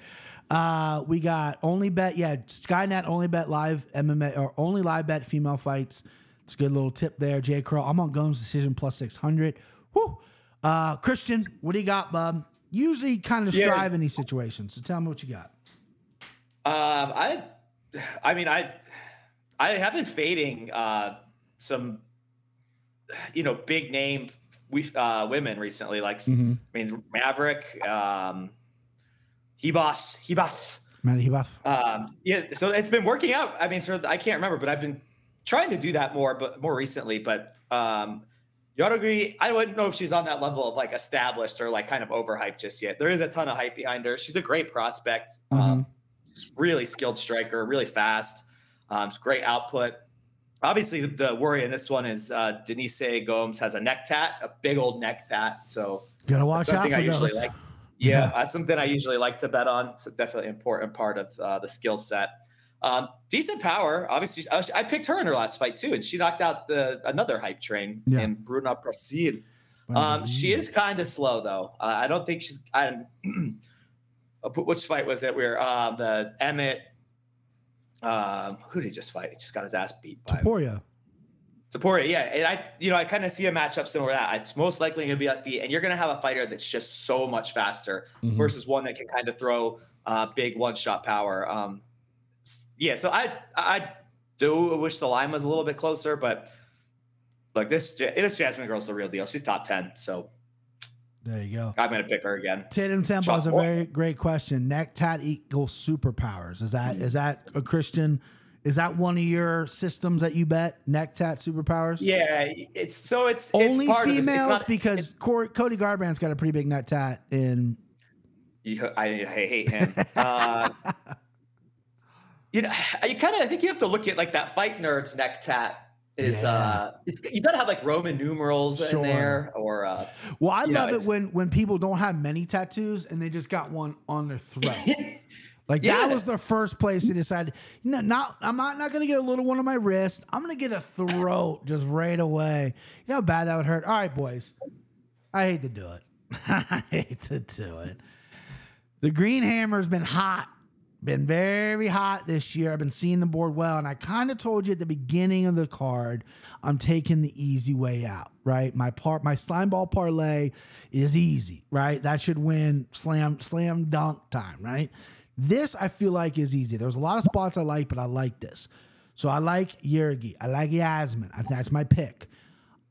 Uh, we got only bet, yeah, Skynet only bet live MMA or only live bet female fights. It's a good little tip there, Jay Crow. I'm on Gomes decision plus six hundred. Whoo. Uh, Christian, what do you got, bub? Usually kind of Yeah. strive in these situations. So tell me what you got. Um, I, I mean, I, I have been fading uh, some, you know, big name we uh, women recently. Like, Mm-hmm. I mean, Maverick, um, Hebos, Hebos. Matty Buff. Um, yeah, so it's been working out. I mean, for I can't remember, but I've been trying to do that more, but more recently. But um, Yarogui, I wouldn't know if she's on that level of like established or like kind of overhyped just yet. There is a ton of hype behind her. She's a great prospect. Um, she's really skilled striker, really fast. Um, great output. Obviously, the, worry in this one is uh, Denise Gomes has a neck tat, a big old neck tat. So Gotta watch out for I usually those. like. Yeah, that's something I usually like to bet on. It's a definitely important part of uh, the skill set. Um, decent power, obviously. I, picked her in her last fight too, and she knocked out the another hype train Yeah. in Bruna Brasil. Um, she is kind of slow though. Uh, I don't think she's. I, uh, which fight was it? Where uh, the Emmett. Um, who did he just fight? He just got his ass beat by Topuria. Topuria, yeah, and I, you know, I kind of see a matchup similar to that. It's most likely going to be at feet, and you're going to have a fighter that's just so much faster Mhm. versus one that can kind of throw uh, big one-shot power. Um, yeah, so I, I do wish the line was a little bit closer, but look, this this Jasmine girl's the real deal. She's top ten, so There you go. I'm to pick her again. Tatum Temple Shot is a very great question. Neck tat equals superpowers. Is that is that a Christian? Is that one of your systems that you bet? Neck tat superpowers? Yeah, it's so it's Only it's part of this. It's females not- because Corey, Cody Garbrandt's got a pretty big neck tat in I, I hate him. uh, you know, you kind of I think you have to look at like that fight nerds neck tat is Yeah. uh it's, you gotta have like Roman numerals Sure. in there or uh Well, I You know, love it when when people don't have many tattoos and they just got one on their throat. Like Yeah. that was the first place they decided. No, not I'm not, not gonna get a little one on my wrist. I'm gonna get a throat just right away. You know how bad that would hurt. All right, boys. I hate to do it. I hate to do it. The Green Hammer's been hot, been very hot this year. I've been seeing the board well, and I kind of told you at the beginning of the card, I'm taking the easy way out, right? My part, my slime ball parlay is easy, right? That should win slam slam dunk time, right? This I feel like is easy. There's a lot of spots I like, but I like this. So I like Yergi. I like Yasmin. That's my pick.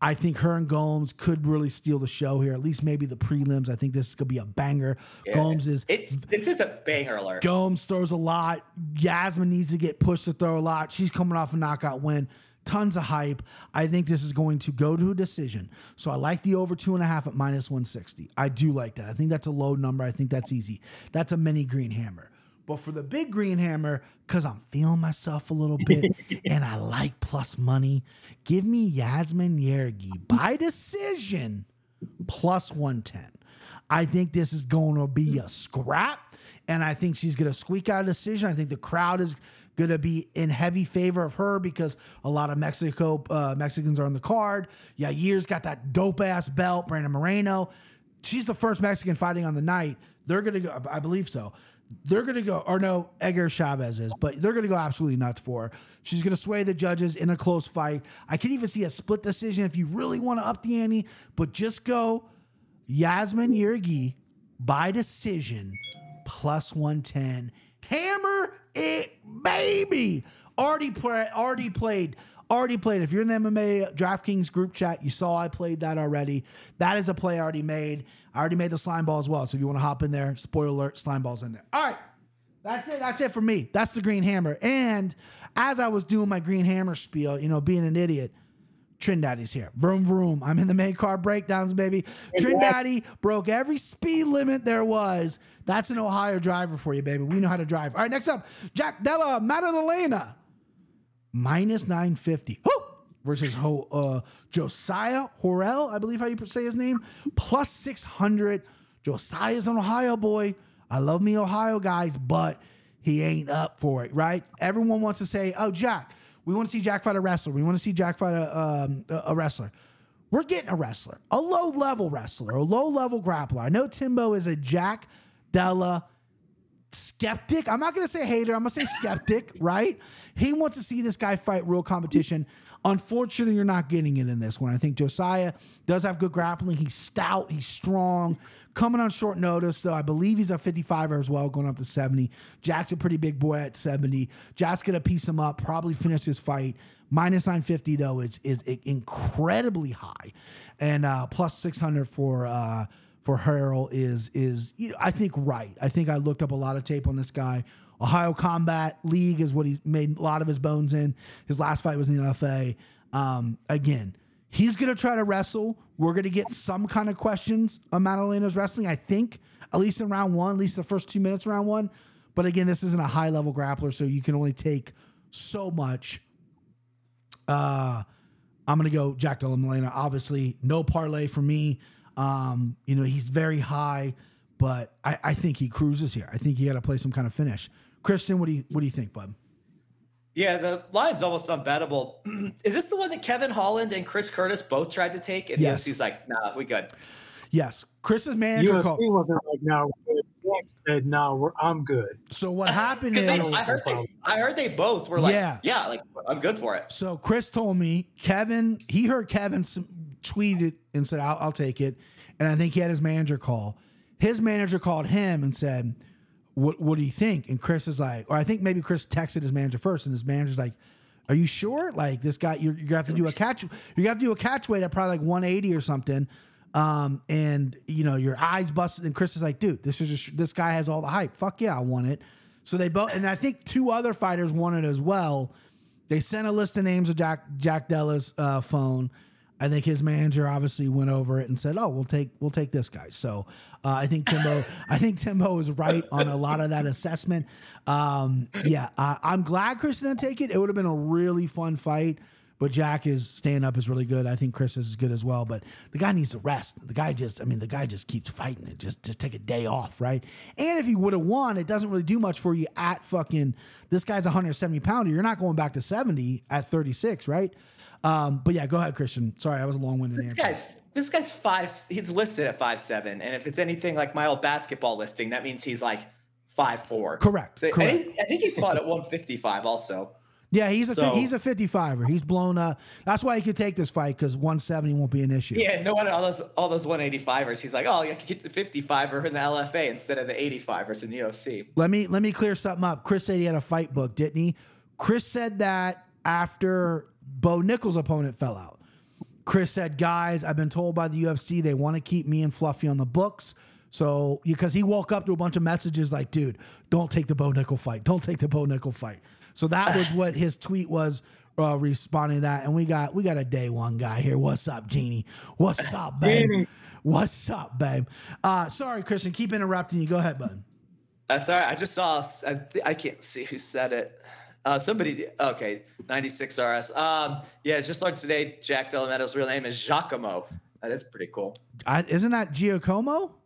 I think her and Gomes could really steal the show here. At least maybe the prelims. I think this is gonna be a banger. Gomes is It's it's just a banger alert. Gomes throws a lot. Yasmin needs to get pushed to throw a lot. She's coming off a knockout win. Tons of hype. I think this is going to go to a decision. So I like the over two and a half at minus 160. I do like that. I think that's a low number. I think that's easy. That's a mini green hammer. But for the big green hammer, because I'm feeling myself a little bit and I like plus money, give me Yasmin Yergi by decision plus 110. I think this is going to be a scrap, and I think she's going to squeak out a decision. I think the crowd is going to be in heavy favor of her because a lot of Mexico uh, Mexicans are on the card. Yeah, Year's got that dope ass belt. Brandon Moreno, she's the first Mexican fighting on the night. They're going to go, I believe so. They're going to go, or no, Edgar Chairez is, but they're going to go absolutely nuts for her. She's going to sway the judges in a close fight. I can even see a split decision if you really want to up the ante, but just go Yasmin Yergi by decision plus 110. Hammer it, baby. Already play, already played, already played. If you're in the MMA DraftKings group chat, you saw I played that already. That is a play I already made. I already made the slime ball as well. So if you want to hop in there, spoiler alert, slime ball's in there. All right. That's it. That's it for me. That's the green hammer. And as I was doing my green hammer spiel, you know, being an idiot, Trindaddy's here. Vroom vroom. I'm in the main car breakdowns, baby. Trindaddy broke every speed limit there was. That's an Ohio driver for you, baby. We know how to drive. All right, next up, Jack Della Maddalena. Minus 950. Woo! Versus Ho, uh, Josiah Harrell, I believe how you say his name. Plus 600. Josiah's an Ohio boy. I love me Ohio guys, but he ain't up for it, right? Everyone wants to say, oh, Jack, we want to see Jack fight a wrestler. We want to see Jack fight a, um, a wrestler. We're getting a wrestler, a low level wrestler, a low level grappler. I know Timbo is a Jack Della skeptic. I'm not going to say hater. I'm going to say skeptic, right? He wants to see this guy fight real competition. Unfortunately, you're not getting it in this one. I think Josiah does have good grappling. He's stout, he's strong. Coming on short notice, though, I believe he's a 55er as well, going up to 70. Jack's a pretty big boy at 70. Jack's going to piece him up, probably finish his fight. Minus 950, though, is, is incredibly high. And uh, plus 600 for. Uh, for Harrell is is you know, I think right. I think I looked up a lot of tape on this guy. Ohio Combat League is what he's made a lot of his bones in. His last fight was in the LFA. Um, again, he's gonna try to wrestle. We're gonna get some kind of questions on Maddalena's wrestling. I think at least in round one, at least the first two minutes round one. But again, this isn't a high level grappler, so you can only take so much. Uh, I'm gonna go Jack Della. Obviously, no parlay for me. Um, you know, he's very high, but I, I think he cruises here. I think he got to play some kind of finish. Christian, what do you what do you think, bud? Yeah, the line's almost unbettable. Is this the one that Kevin Holland and Chris Curtis both tried to take? And Yes. yes. he's like, nah, we good. Yes, Chris's manager UFC called. wasn't like, no, we're good. Jack said, no, we're, I'm good. So what happened 'Cause they- I heard they, I heard they both were like, Yeah. yeah, like I'm good for it. so Chris told me Kevin. He heard Kevin s- tweeted and said, "I'll, I'll take it," and I think he had his manager call. His manager called him and said, "What What do you think?" And Chris is like, or I think maybe Chris texted his manager first, and his manager's like. Are you sure? Like this guy, you're, you're gonna have to do a catch. Gonna have to do a catch weight at probably like 180 or something. Um, and you know your eyes busted. And Chris is like, dude, this is just, this guy has all the hype. Fuck yeah, I want it. So they both, and I think two other fighters wanted as well. They sent a list of names of Jack Jack Della's uh, phone. I think his manager obviously went over it and said, "Oh, we'll take we'll take this guy." So uh, I think Timbo I think Timbo is right on a lot of that assessment. Um, yeah, I, I'm glad Chris didn't take it. It would have been a really fun fight. But Jack is staying up is really good. I think Chris is good as well. But the guy needs to rest. The guy just, I mean, the guy just keeps fighting it. Just, just take a day off, right? And if he would have won, it doesn't really do much for you at fucking. This guy's 170 pounder. You're not going back to 70 at 36, right? Um, but yeah, go ahead, Christian. Sorry, I was a long winded This answer. guy's this guy's five. He's listed at five seven, and if it's anything like my old basketball listing, that means he's like five four. Correct, So I correct. think- I think he's fought at one fifty five also. Yeah, he's a So- he's a 55er. He's blown up. That's why he could take this fight because 170 won't be an issue. Yeah, no wonder all those all those 185ers. He's like, oh, you can get the 55er in the LFA instead of the 85ers in the UFC. Let me let me clear something up. Chris said he had a fight book, didn't he? Chris said that after Bo Nickal's opponent fell out. Chris said, "Guys, I've been told by the UFC they want to keep me and Fluffy on the books." So because he woke up to a bunch of messages like, "Dude, don't take the Bo Nickal fight. Don't take the Bo Nickal fight." So that was what his tweet was uh, responding to that. And we got we got a day one guy here. What's up, Genie? What's up, babe? Genie. What's up, babe? Uh, sorry, Christian, keep interrupting you. Go ahead, bud. That's all right. I just saw. I, thi- I can't see who said it. Uh, somebody. Okay, 96 RS. Um, yeah, just learned today. Jack Delameto's real name is Giacomo. That is pretty cool. I, isn't that Giacomo?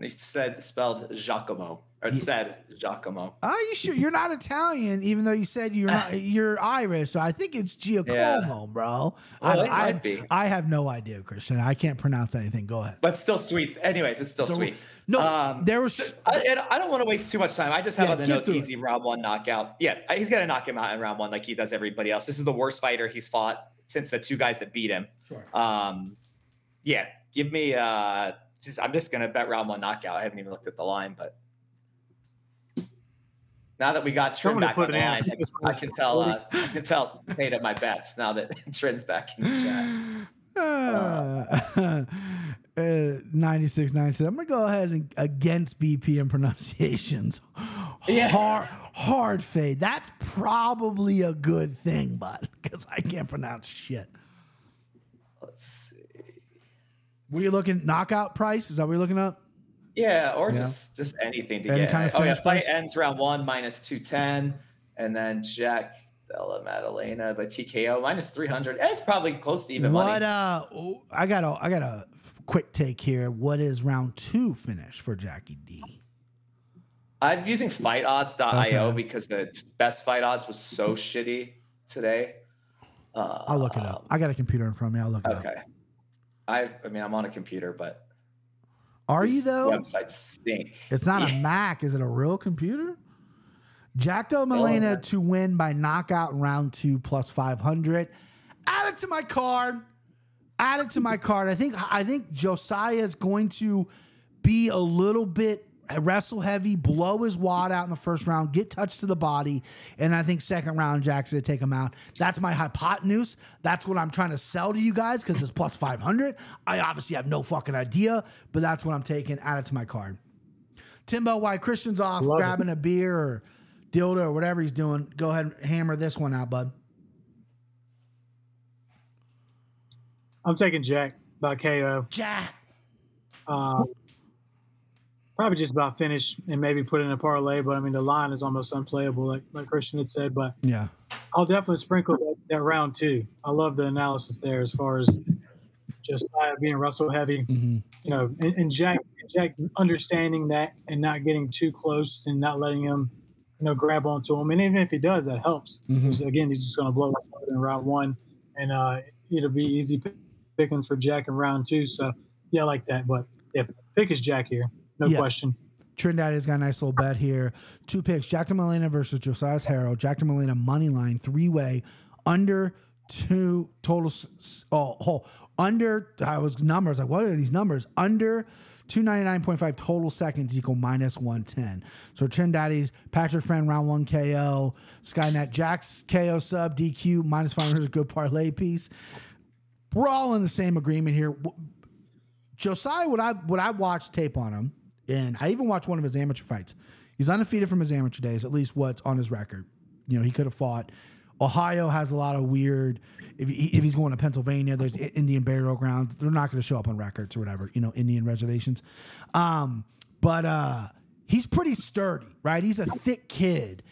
He said spelled Giacomo, it said Giacomo. Are you sure you're not Italian? Even though you said you're not, you're Irish, so I think it's Giacomo, Yeah. bro. Well, I, I, might be. I have no idea, Christian. I can't pronounce anything. Go ahead. But still sweet. Anyways, it's still So- sweet. no, Um, there was- I, and I don't want to waste too much time. I just have Yeah, on the notes easy round one knockout. Yeah, he's gonna knock him out in round one like he does everybody else. This is the worst fighter he's fought since the two guys that beat him. Sure. Um, yeah, give me. Uh, just, I'm just gonna bet round one knockout. I haven't even looked at the line, but now that we got Trin back on the line, I, can tell. Uh, I can tell made up my bets now that Trin's back in the chat. Uh, uh, 96, 97. I'm going to go ahead and against BP and pronunciations. Yeah. Hard, hard fade. That's probably a good thing, but because I can't pronounce shit. Let's see. Were you looking knockout price? Is that what you're looking up? Yeah, or Yeah. just just anything to Any get. kind of oh yeah, price? ends round one minus two ten, and then Jack Della Maddalena by TKO minus three hundred. It's probably close to even what money. uh oh, I got a I got a quick take here. What is round two finish for Jackie D? I'm using FightOdds.io Okay. because the best fight odds was so shitty today. Uh, I'll look it up. I got a computer in front of me. I'll look it up. Okay. I I mean I'm on a computer, but Are you though? Websites stink. It's not a Mac. Is it a real computer? Jack Del to win by knockout round two plus 500. Add it to my card. Add it to my card. I think I think Josiah is going to be a little bit wrestle heavy, blow his wad out in the first round, get touched to the body, and I think second round Jack's gonna take him out. That's my hypotenuse. That's what I'm trying to sell to you guys because it's plus 500. I obviously have no fucking idea, but that's what I'm taking. Add it to my card. Timbo, why Christian's off Love it. grabbing a beer or dildo or whatever he's doing, go ahead and hammer this one out, bud. I'm taking Jack by KO. Jack. Uh, probably just about finish and maybe put in a parlay, but I mean the line is almost unplayable, like like Christian had said. But Yeah. I'll definitely sprinkle that, that round two. I love the analysis there as far as just uh, being Russell heavy, hmm you know, and, and Jack Jack understanding that and not getting too close and not letting him, you know, grab onto him. And even if he does, that helps. Mhm. 'Cause, again, he's just going to blow us out in round one, and uh, it'll be easy pickings for Jack in round two. So yeah, I like that. But yeah, pick is Jack here, no Yeah. question. Trinidad has got a nice little bet here. Two picks: Jack Molina versus Josiah Harrow. Jack Molina money line three way under two total. Oh, oh, under I was numbers like what are these numbers under. 299.5 total seconds equal minus 110. So Trinidad's Patrick Friend round one KO, Skynet Jack's KO sub DQ minus 500 is a good parlay piece. We're all in the same agreement here. Josiah, what I what I watched tape on him, and I even watched one of his amateur fights. He's undefeated from his amateur days, at least what's on his record. You know, he could have fought. Ohio has a lot of weird. If, he, if he's going to Pennsylvania, there's Indian burial grounds. They're not going to show up on records or whatever. You know, Indian reservations. Um, but uh, he's pretty sturdy, right? He's a thick kid.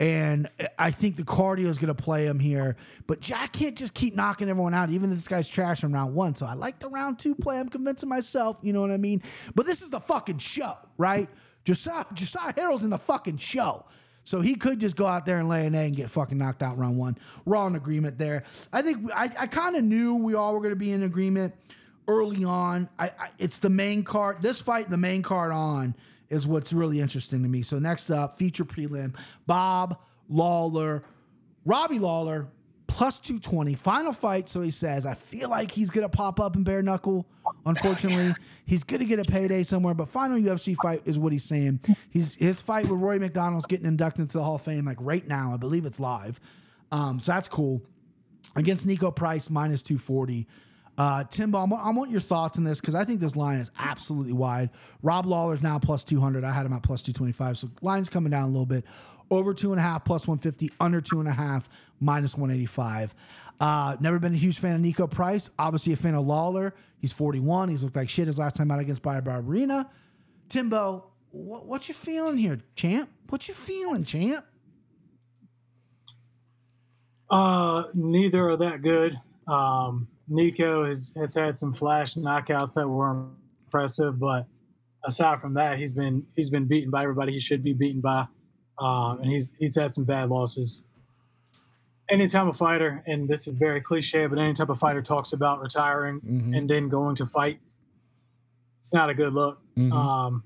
And I think the cardio is going to play him here. But Jack can't just keep knocking everyone out, even if this guy's trash from round one. So I like the round two play. I'm convincing myself, you know what I mean? But this is the fucking show, right? Josiah, Josiah Harrell's in the fucking show. So he could just go out there and lay an egg and get fucking knocked out round one. We're all in agreement there. I think I, I kind of knew we all were going to be in agreement early on. I, I it's the main card. This fight, the main card on is what's really interesting to me. So next up, feature prelim: Bob Lawler, Robbie Lawler, plus 220. Final fight. So he says, I feel like he's going to pop up in bare knuckle. Unfortunately, he's going to get a payday somewhere, but final UFC fight is what he's saying. He's His fight with Rory MacDonald's getting inducted into the Hall of Fame like right now. I believe it's live. Um, so that's cool. Against Niko Price, minus 240. Uh, Timbo, I want, your thoughts on this because I think this line is absolutely wide. Rob Lawler's now plus 200. I had him at plus 225. So line's coming down a little bit. Over two and a half, plus 150. Under two and a half, minus 185. Uh, never been a huge fan of Niko Price. Obviously a fan of Lawler. He's 41. He's looked like shit his last time out against Bayo Barberena. Timbo, what, what you feeling here, champ? What you feeling, champ? Uh, neither are that good. Um, Niko has, has had some flash knockouts that were impressive, but aside from that, he's been he's been beaten by everybody he should be beaten by, uh, and he's he's had some bad losses. Anytime a fighter, and this is very cliche, but any type of fighter talks about retiring Mhm. and then going to fight, it's not a good look. Mhm. Um,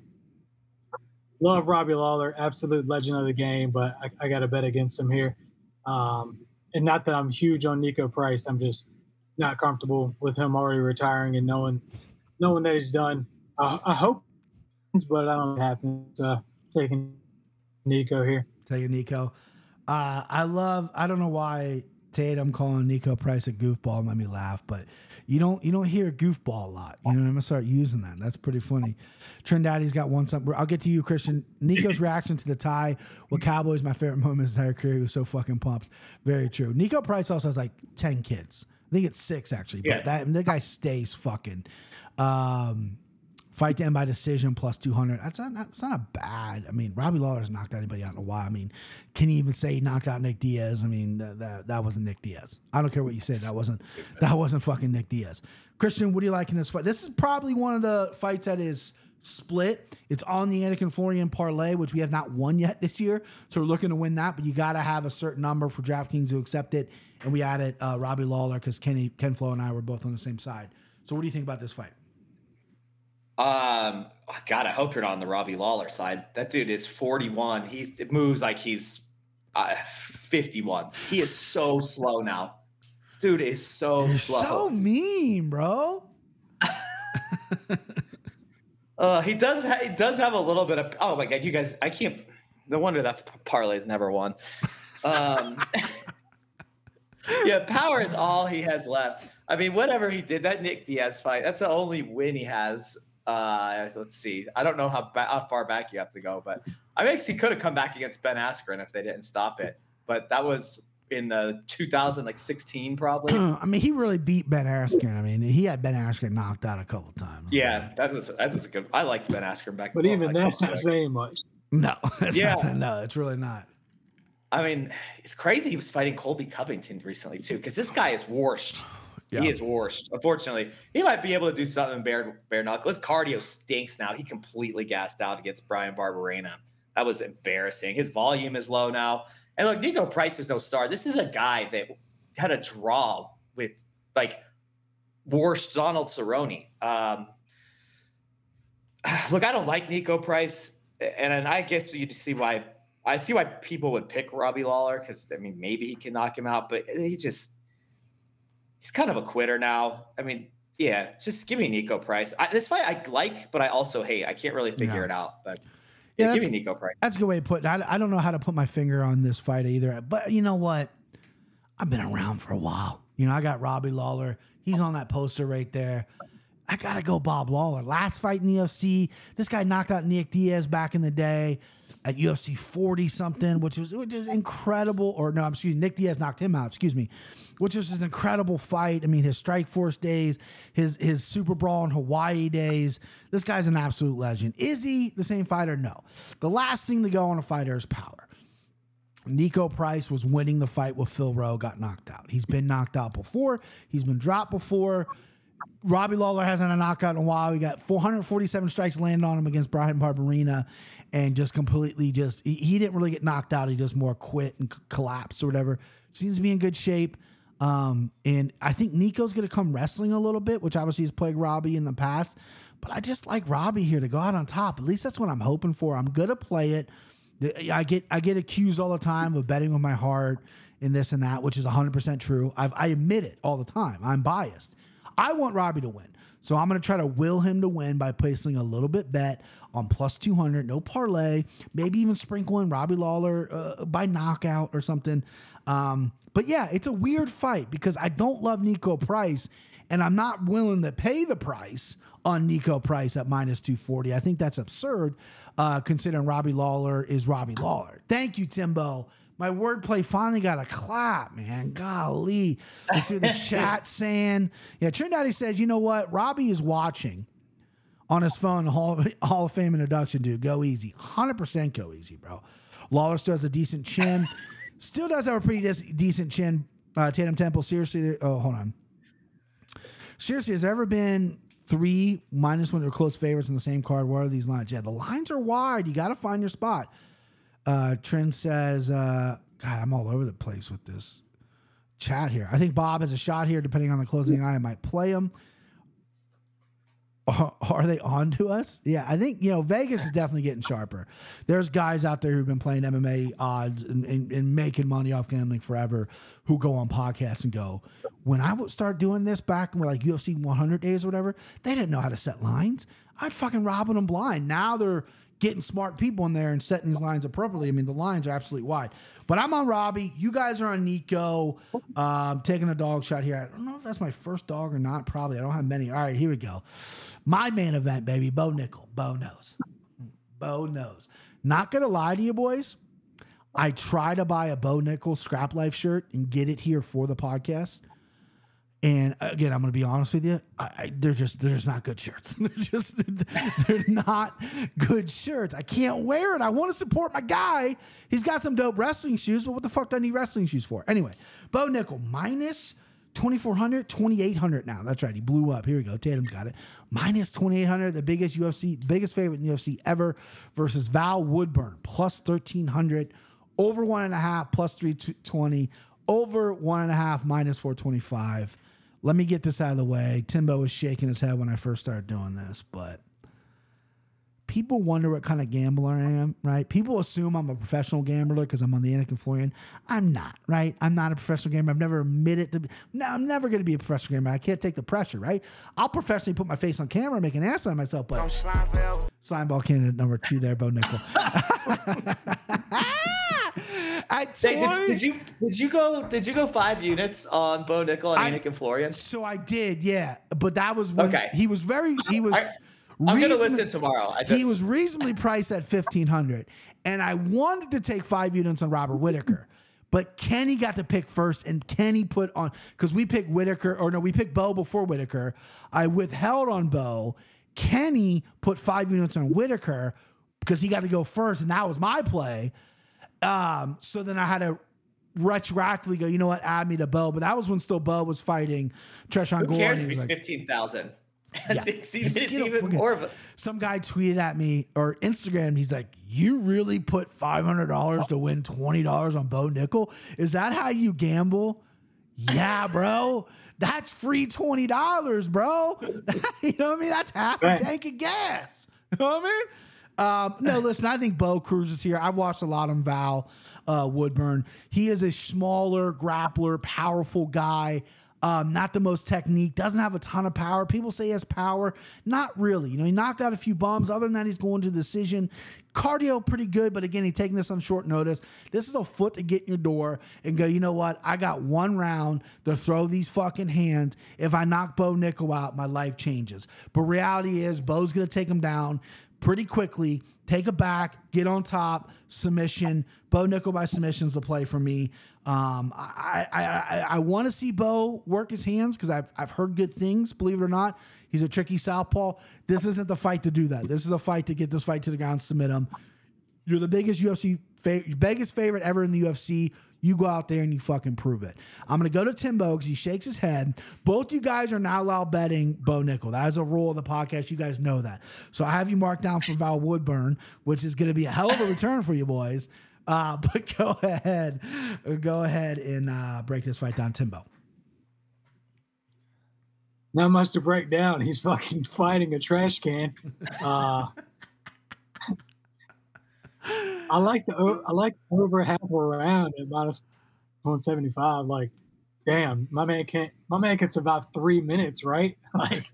love Robbie Lawler, absolute legend of the game, but I, I got to bet against him here. Um, and not that I'm huge on Niko Price, I'm just not comfortable with him already retiring and knowing knowing that he's done. Uh, I hope, but I don't know what happens. Uh, taking Niko here. Take it, Niko. Uh, I love. I don't know why Tatum calling Niko Price a goofball made me laugh, but you don't you don't hear goofball a lot. You know, I'm gonna start using that. That's pretty funny. Trindaddy's got one something. I'll get to you, Christian. Niko's reaction to the tie with Cowboys, my favorite moment in his entire career. He was so fucking pumped. Very true. Niko Price also has like ten kids. I think it's six actually, but Yeah. that that guy stays fucking. Um, Fight to end by decision plus 200. That's not, that's not a bad. I mean, Robbie Lawler's knocked anybody out in a while. I mean, can you even say he knocked out Nick Diaz? I mean, that, that, that wasn't Nick Diaz. I don't care what you say. That wasn't that wasn't fucking Nick Diaz. Christian, what do you like in this fight? This is probably one of the fights that is split. It's on the Anik and Florian parlay, which we have not won yet this year. So we're looking to win that, but you got to have a certain number for DraftKings to accept it. And we added uh, Robbie Lawler because Kenny Ken Flo and I were both on the same side. So what do you think about this fight? Um, oh, God, I hope you're not on the Robbie Lawler side. That dude is 41. He's it moves like he's uh, 51. He is so slow now. This dude is so You're slow. so mean, bro. Uh, he does. Ha- he does have a little bit of. Oh my god, you guys! I can't. No wonder that parlay's never won. Um, yeah, power is all he has left. I mean, whatever he did, that Nick Diaz fight, that's the only win he has. Uh, let's see. I don't know how, ba- how far back you have to go, but I guess he could have come back against Ben Askren if they didn't stop it. But that was in the 2016 probably. I mean, he really beat Ben Askren. I mean, he had Ben Askren knocked out a couple times. yeah, that was that was a good. I liked Ben Askren back. But well, even like, that's not saying much. No, it's Yeah. not, no, it's really not. I mean, it's crazy he was fighting Colby Covington recently too, because this guy is washed. Yeah. He is washed. Unfortunately, he might be able to do something in bare bare knuckle. His cardio stinks now. He completely gassed out against Bryan Barberena. That was embarrassing. His volume is low now. And look, Niko Price is no star. This is a guy that had a draw with like worst Donald Cerrone. Um, look, I don't like Niko Price, and, and I guess you see why. I see why people would pick Robbie Lawler because I mean maybe he can knock him out, but he just he's kind of a quitter now. I mean, yeah, just give me Niko Price. I, this fight I like, but I also hate. I can't really figure No. it out. But Yeah, yeah, give me Niko Price. That's a good way to put it. I, I don't know how to put my finger on this fight either. But you know what? I've been around for a while. You know, I got Robbie Lawler. He's on that poster right there. I gotta go Bob Lawler. Last fight in the UFC, this guy knocked out Nick Diaz back in the day at UFC 40 something, which was which is incredible. Or no, I'm excuse me, Nick Diaz knocked him out, excuse me. Which was an incredible fight. I mean, his Strike Force days, his his Super Brawl in Hawaii days. This guy's an absolute legend. Is he the same fighter? No. The last thing to go on a fighter is power. Niko Price was winning the fight with Phil Rowe, got knocked out. He's been knocked out before. He's been dropped before. Robbie Lawler hasn't had a knockout in a while. We got 447 strikes landed on him against Bryan Barberena, and just completely just he, he didn't really get knocked out. He just more quit and c- collapsed or whatever. Seems to be in good shape. Um, and I think Niko's going to come wrestling a little bit, which obviously has plagued Robbie in the past. But I just like Robbie here to go out on top. At least that's what I'm hoping for. I'm gonna play it. I get I get accused all the time of betting with my heart and this and that, which is 100% true. I've, I admit it all the time. I'm biased. I want Robbie to win. So I'm going to try to will him to win by placing a little bit bet on plus 200, no parlay, maybe even sprinkle in Robbie Lawler uh, by knockout or something. Um, but yeah, it's a weird fight because I don't love Niko Price and I'm not willing to pay the price on Niko Price at minus 240. I think that's absurd uh, considering Robbie Lawler is Robbie Lawler. Thank you, Timbo. My wordplay finally got a clap, man. Golly. You see what the chat saying? Yeah, Trinidad says, you know what? Robbie is watching on his phone, Hall, Hall of Fame introduction, dude. Go easy. 100% go easy, bro. Lawler still has a decent chin. Still does have a pretty decent chin. Uh, Tatum Temple, seriously. Oh, hold on. Seriously, has there ever been three minus one or close favorites in the same card? What are these lines? Yeah, the lines are wide. You got to find your spot. Uh, Trent says, uh, God, I'm all over the place with this chat here. I think Bob has a shot here, depending on the closing eye. I might play him. Are, are they on to us? Yeah, I think, you know, Vegas is definitely getting sharper. There's guys out there who've been playing MMA odds and, and, and making money off gambling forever who go on podcasts and go, when I would start doing this back in like UFC 100 days or whatever, they didn't know how to set lines. I'd fucking robbing them blind. Now they're getting smart people in there and setting these lines appropriately. I mean, the lines are absolutely wide. But I'm on Robbie. You guys are on Niko. Um, taking a dog shot here. I don't know if that's my first dog or not. Probably. I don't have many. All right, here we go. My main event, baby. Bo Nickal. Bo knows. Bo knows. Not gonna lie to you, boys. I try to buy a Bo Nickal Scrap Life shirt and get it here for the podcast. And again, I'm going to be honest with you. I, I, they're just they're just not good shirts. they're just they're not good shirts. I can't wear it. I want to support my guy. He's got some dope wrestling shoes, but what the fuck do I need wrestling shoes for? Anyway, Bo Nickal minus 2400, 2800 now. That's right. He blew up. Here we go. Tatum's got it. Minus 2800, the biggest UFC, biggest favorite in the UFC ever versus Val Woodburn plus 1300, over one and a half plus 320, over one and a half minus 425. Let me get this out of the way. Timbo was shaking his head when I first started doing this, but people wonder what kind of gambler I am, right? People assume I'm a professional gambler because I'm on the Anik and Florian. I'm not, right? I'm not a professional gambler. I've never admitted to. Be, no, I'm never going to be a professional gambler. I can't take the pressure, right? I'll professionally put my face on camera and make an ass out of myself, but slime ball candidate number two there, Bo Nickal. At Hey, did, did you did you go did you go five units on Bo Nickal and I- and Florian? So I did, yeah. But that was when Okay. he was very he was I- I'm gonna listen tomorrow. I just he was reasonably priced at fifteen hundred, and I wanted to take five units on Robert Whittaker, but Kenny got to pick first, and Kenny put on because we picked Whittaker, or no, we picked Bo before Whittaker. I withheld on Bo. Kenny put five units on Whitaker because he got to go first, and that was my play. Um, so then I had to retroactively go, you know what, add me to Bo. But that was when still Bo was fighting Tresean who Gordon. cares He if he's like- fifteen thousand? Yeah. it's even, it's even more of a Some guy tweeted at me or Instagram. He's like, "You really put five hundred dollars to win twenty dollars on Bo Nickal? Is that how you gamble?" yeah, bro. That's free twenty dollars, bro. you know what I mean? That's half Right. a tank of gas. You know what I mean? Um, no, listen, I think Bo Cruz is here. I've watched a lot on Val uh, Woodburn. He is a smaller grappler, powerful guy. Um, not the most technique, doesn't have a ton of power. People say he has power. Not really. You know, he knocked out a few bombs. Other than that, he's going to decision. Cardio pretty good, but again, he's taking this on short notice. This is a foot to get in your door and go, you know what? I got one round to throw these fucking hands. If I knock Bo Nickal out, my life changes. But reality is, Bo's going to take him down pretty quickly. Take a back, get on top, submission. Bo Nickal by submission's the play for me. Um, I I I, I want to see Bo work his hands because I've I've heard good things. Believe it or not, he's a tricky southpaw. This isn't the fight to do that. This is a fight to get this fight to the ground, submit him. You're the biggest UFC, fa- biggest favorite ever in the UFC. You go out there and you fucking prove it. I'm gonna go to Timbo because he shakes his head. Both you guys are not allowed betting Bo Nickal. That is a rule of the podcast. You guys know that. So I have you marked down for Val Woodburn, which is gonna be a hell of a return for you boys. Uh, but go ahead, go ahead and uh, break this fight down, Timbo. Not much to break down. He's fucking fighting a trash can. Uh, I like the I like over half a round at minus one seventy five. Like, damn, my man can't my man can survive three minutes, right? Like,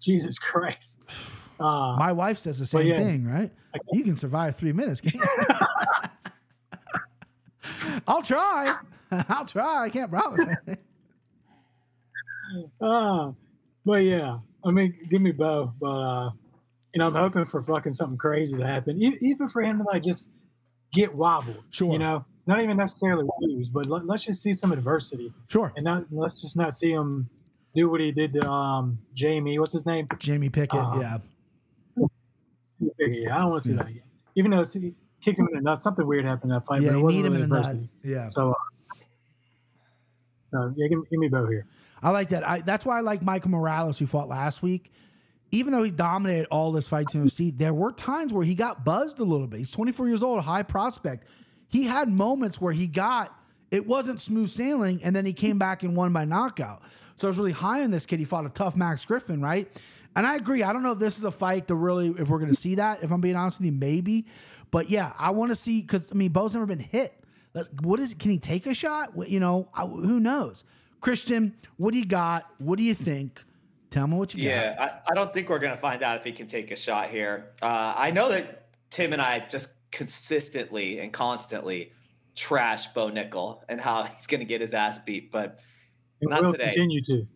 Jesus Christ. Uh, My wife says the same yeah. thing, right? You can survive three minutes. can't you? I'll try. I'll try. I can't promise anything. uh, but yeah, I mean, give me Bo. But uh, you know, I'm hoping for fucking something crazy to happen, even for him to like just get wobbled. Sure. You know, not even necessarily lose, but let, let's just see some adversity. Sure. and not let's just not see him do what he did to um Jamie. What's his name? Jamie Pickett. Uh, yeah. Yeah, I don't want to see Yeah. that again. Even though he kicked him in the nuts, something weird happened in that fight. Yeah. but it wasn't need him really in the adversity. nuts. Yeah. So, uh, uh, yeah, give, give me Bo here. I like that. I, that's why I like Michael Morales, who fought last week. Even though he dominated all his fights in UFC, there were times where he got buzzed a little bit. He's 24 years old, high prospect. He had moments where he got it wasn't smooth sailing, and then he came back and won by knockout. So I was really high on this kid. He fought a tough Max Griffin, right? And I agree. I don't know if this is a fight to really, if we're going to see that. If I'm being honest with you, maybe. But yeah, I want to see because I mean, Bo's never been hit. What is? Can he take a shot? You know, who knows? Christian, what do you got? What do you think? Tell me what you got. Yeah, I, I don't think we're going to find out if he can take a shot here. Uh, I know that Tim and I just consistently and constantly trash Bo Nickal and how he's going to get his ass beat, but And Not we'll today. continue to.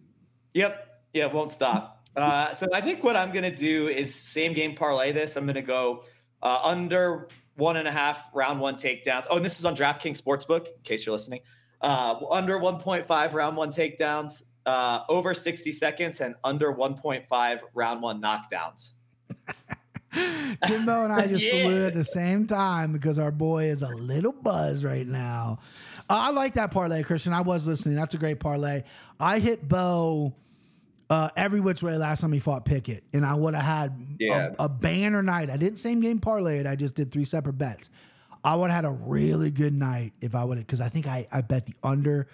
Yep. Yeah, it won't stop. Uh, so I think what I'm going to do is same game parlay this. I'm going to go uh, under one and a half round one takedowns. Oh, and this is on DraftKings Sportsbook, in case you're listening. Uh, under 1.5 round one takedowns, uh, over 60 seconds, and under 1.5 round one knockdowns. Timbo and I just Yeah. saluted at the same time because our boy is a little buzz right now. Uh, I like that parlay, Christian. I was listening. That's a great parlay. I hit Bo uh, every which way last time he fought Pickett, and I would have had Yeah. a, a banner night. I didn't same game parlay it. I just did three separate bets. I would have had a really good night if I would have, because I think I, I bet the under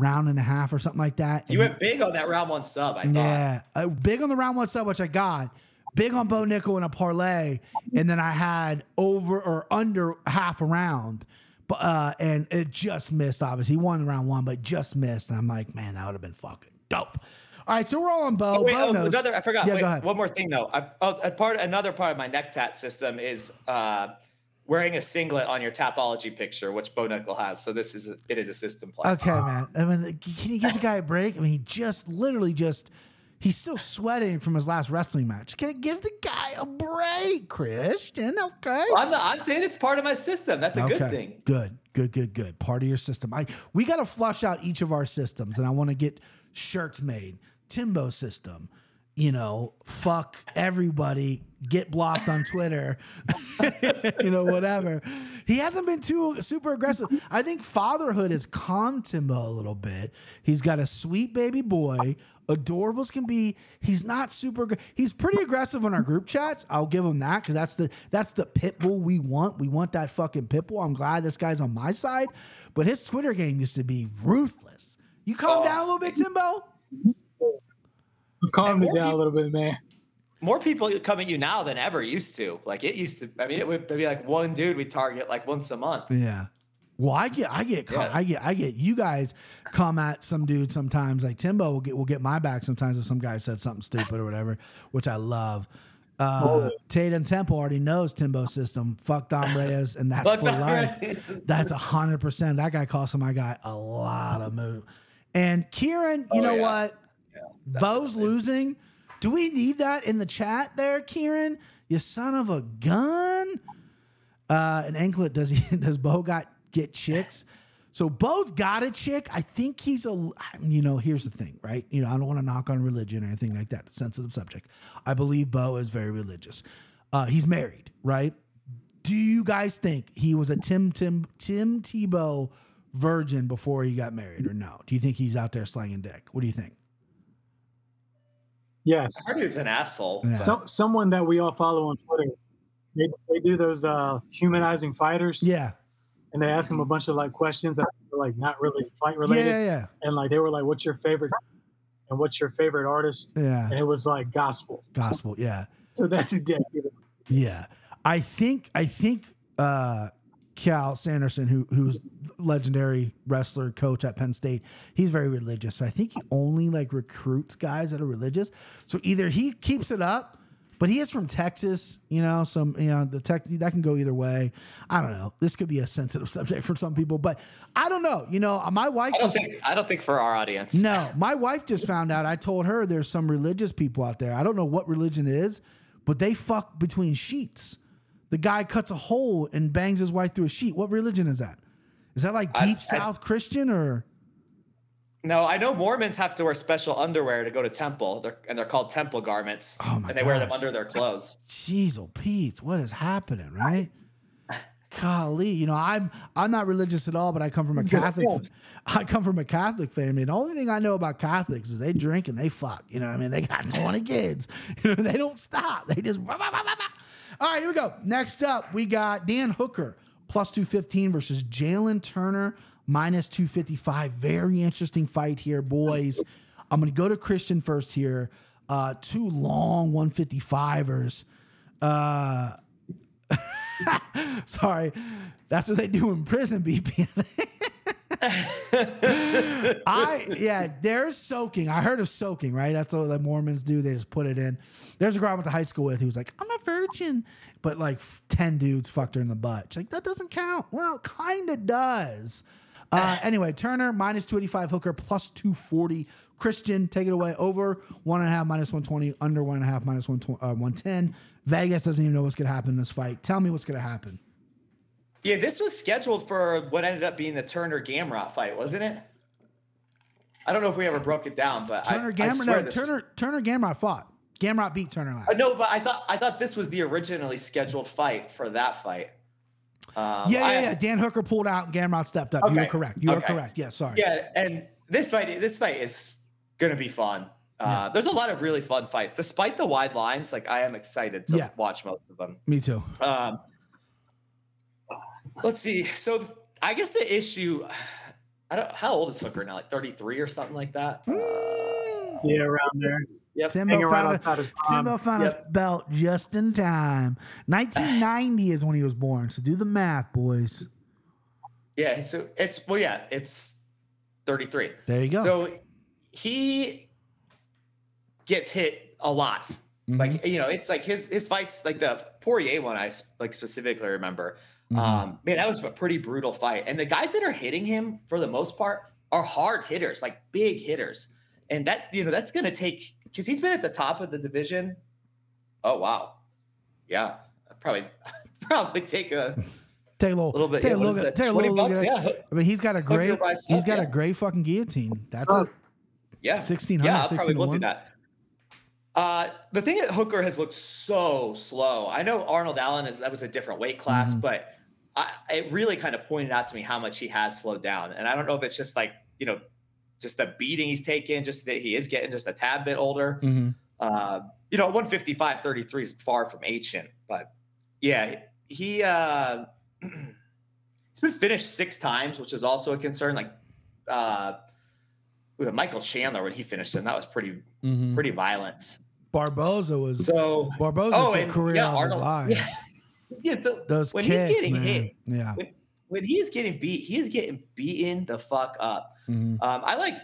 round and a half or something like that. You went big on that round one sub, I thought. yeah, uh, big on the round one sub, which I got. Big on Bo Nickal in a parlay, and then I had over or under half a round, but uh, and it just missed. Obviously, he won round one, but just missed. And I'm like, man, that would have been fucking dope. All right, so we're all on Bo. Oh, wait, Bo oh, another I forgot. Yeah, Wait, go ahead. One more thing though. I've, oh, a part another part of my neck tat system is uh, wearing a singlet on your Tapology picture, which Bo Nickal has. So this is a, it is a system play. Okay, man. I mean, can you give the guy a break? I mean, he just literally just. He's still sweating from his last wrestling match. Can I give the guy a break, Christian? Okay. I'm not, I'm saying it's part of my system. That's a good thing. Good, good, good, good. Part of your system. I we got to flush out each of our systems, and I want to get shirts made. Timbo system. You know, fuck everybody. Get blocked on Twitter. you know, whatever. He hasn't been too super aggressive. I think fatherhood has calmed Timbo a little bit. He's got a sweet baby boy, adorable as can be. He's not super. He's pretty aggressive on our group chats. I'll give him that because that's the that's the pit bull we want. We want that fucking pit bull. I'm glad this guy's on my side, but his Twitter game used to be ruthless. You calm Oh. down a little bit, Timbo. I've calmed And it more down a little bit, man. More people come at you now than ever used to. Like it used to. I mean, it would be like one dude we target like once a month. Yeah. Well, I get, I get, Yeah. I get, I get. You guys come at some dude sometimes. Like Timbo will get, will get my back sometimes if some guy said something stupid or whatever, which I love. Uh, Tatum Temple already knows Timbo system. Fuck Dom Reyes, and that's Fuck for life. That's a hundred percent. That guy costing my guy a lot of move. And Kieran, you Oh, know yeah. what? Bo's losing. Do we need that in the chat there, Kieran? You son of a gun. Uh, an anklet does he does Bo got get chicks? So Bo's got a chick. I think he's a you know, here's the thing, right? You know, I don't want to knock on religion or anything like that. Sensitive subject. I believe Bo is very religious. Uh, he's married, right? Do you guys think he was a Tim Tim Tim Tebow virgin before he got married, or no? Do you think he's out there slanging dick? What do you think? Yes. I heard an asshole. Yeah. So, someone that we all follow on Twitter, they, they do those uh, humanizing fighters. Yeah, And they ask him a bunch of like questions that are like not really fight related. yeah, yeah, And like they were like, "What's your favorite?" And what's your favorite artist? yeah. And it was like gospel. Gospel, yeah. So that's a The Yeah. I think I think uh Cael Sanderson, who who's legendary wrestler coach at Penn State, he's very religious. So I think he only like recruits guys that are religious. So either he keeps it up, but he is from Texas, you know, some you know, the tech that can go either way. I don't know. This could be a sensitive subject for some people, but I don't know. You know, my wife I don't just think I don't think for our audience. no, my wife just found out. I told her there's some religious people out there. I don't know what religion is, but they fuck between sheets. The guy cuts a hole and bangs his wife through a sheet. What religion is that? Is that like deep I- South Christian or? No, I know Mormons have to wear special underwear to go to temple, they're, and they're called temple garments, Oh my and they wear them under their clothes. Jeez, oh Pete, what is happening, right? Golly, you know, I'm I'm not religious at all, but I come from a Catholic. stuff. I come from a Catholic family. And the only thing I know about Catholics is they drink and they fuck. You know what I mean? They got 20 kids. You know, they don't stop. They just. All right, here we go. Next up, we got Dan Hooker plus 215 versus Jalin Turner minus 255. Very interesting fight here, boys. I'm going to go to Christian first here. Uh, two long 155ers. Uh, sorry, that's what they do in prison, BP. I yeah, there's soaking. I heard of soaking, right? That's what the Mormons do. They just put it in. There's a girl I went to high school with who was like, I'm a virgin, but like ten dudes fucked her in the butt. She's like, that doesn't count. Well, kind of does. Uh, anyway, Turner minus 285, Hooker plus 240. Christian, take it away. Over one and a half minus 120, under one and a half minus 120, uh, 110. Vegas doesn't even know what's going to happen in this fight. Tell me what's going to happen. Yeah, this was scheduled for what ended up being the Turner Gamrot fight, wasn't it? I don't know if we ever broke it down, but Turner I, Gamrot, no, this was- Turner, Turner Gamrot fought. Gamrot beat Turner last. Uh, no, but I thought I thought this was the originally scheduled fight for that fight. Um, Yeah, I- yeah, yeah. Dan Hooker pulled out and Gamrot stepped up. You are correct. You are Okay. correct. Yeah, sorry. Yeah, and this fight this fight is gonna be fun. Uh, There's a lot of really fun fights, despite the wide lines. Like I am excited to Yeah. watch most of them. Me too. Um, let's see. So I guess the issue. I don't. How old is Hooker now? Like 33 or something like that. Uh, Yeah, around there. yep. Timbo Hanging right found, a, his. Timbo found his belt just in time. 1990 is when he was born. So do the math, boys. Yeah. So it's well, yeah, it's 33. There you go. So he gets hit a lot. Mhm. Like you know, it's like his his fights, like the Poirier one, I like specifically remember. Mhm. Um, man, that was a pretty brutal fight. And the guys that are hitting him for the most part are hard hitters, like big hitters. And that you know that's gonna take because he's been at the top of the division. Oh wow, yeah, probably probably take a take a little, little bit. Take yeah, a is take a 20 little look bucks, at. yeah, I mean, he's got a great, he's got a yeah. great fucking guillotine. That's Oh. a yeah, 1600, Yeah, I probably will do that. Uh, the thing that Hooker has looked so slow. I know Arnold Allen is that was a different weight class, Mhm. but I, it really kind of pointed out to me how much he has slowed down. And I don't know if it's just like you know, just the beating he's taken, just that he is getting just a tad bit older. Mhm. Uh, you know, 155, 33 is far from ancient, but yeah, he uh, he's been finished six times, which is also a concern. Like uh, with Michael Chandler when he finished him, that was pretty Mhm. pretty violent. Barboza was So Barboza oh, and career yeah, out of his Arnold, life. yeah, yeah. So Those when kicks, he's getting man. hit, Yeah. when, when he's getting beat, he is getting beaten the fuck up. Mhm. Um, I like,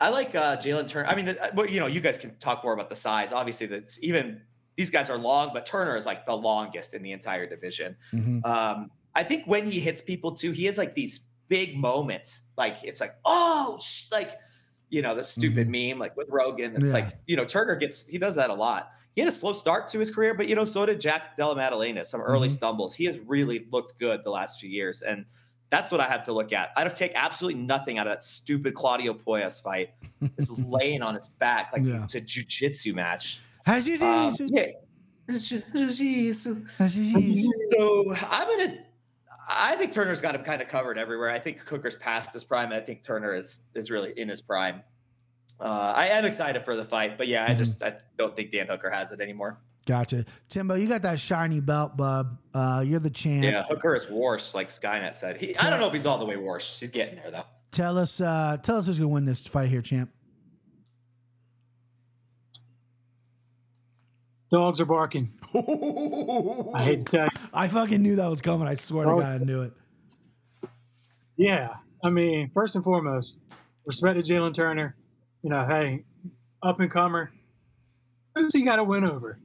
I like uh, Jalin Turner. I mean, the, well, you know, you guys can talk more about the size. Obviously, that's even these guys are long, but Turner is like the longest in the entire division. Mhm. Um, I think when he hits people too, he has like these big moments. Like it's like, oh, sh-, like you know, the stupid meme like with Rogan. It's Yeah. like you know, Turner gets he does that a lot. He had a slow start to his career, but you know, so did Jack Della Maddalena. Some early Mhm. stumbles. He has really looked good the last few years, and that's what I have to look at. I don't take absolutely nothing out of that stupid Claudio Puelles fight. Just laying on its back like Yeah. it's a jujitsu match. Um, yeah. Jiu-jitsu. Has? So I'm gonna. I think Turner's got him kind of covered everywhere. I think Hooker's past his prime. I think Turner is is really in his prime. Uh, I am excited for the fight, but yeah, I just I don't think Dan Hooker has it anymore. Gotcha. Timbo, you got that shiny belt, bub. Uh, you're the champ. Yeah, Hooker is worse, like Skynet said. He, I don't know if he's all the way worse. He's getting there though. Tell us, uh, tell us who's gonna win this fight here, champ. Dogs are barking. I hate to tell you. I fucking knew that was coming. I swear to. God, I knew it. Yeah, I mean, first and foremost, respect to Jalin Turner. You know, hey, up and comer. Who's he got to win over?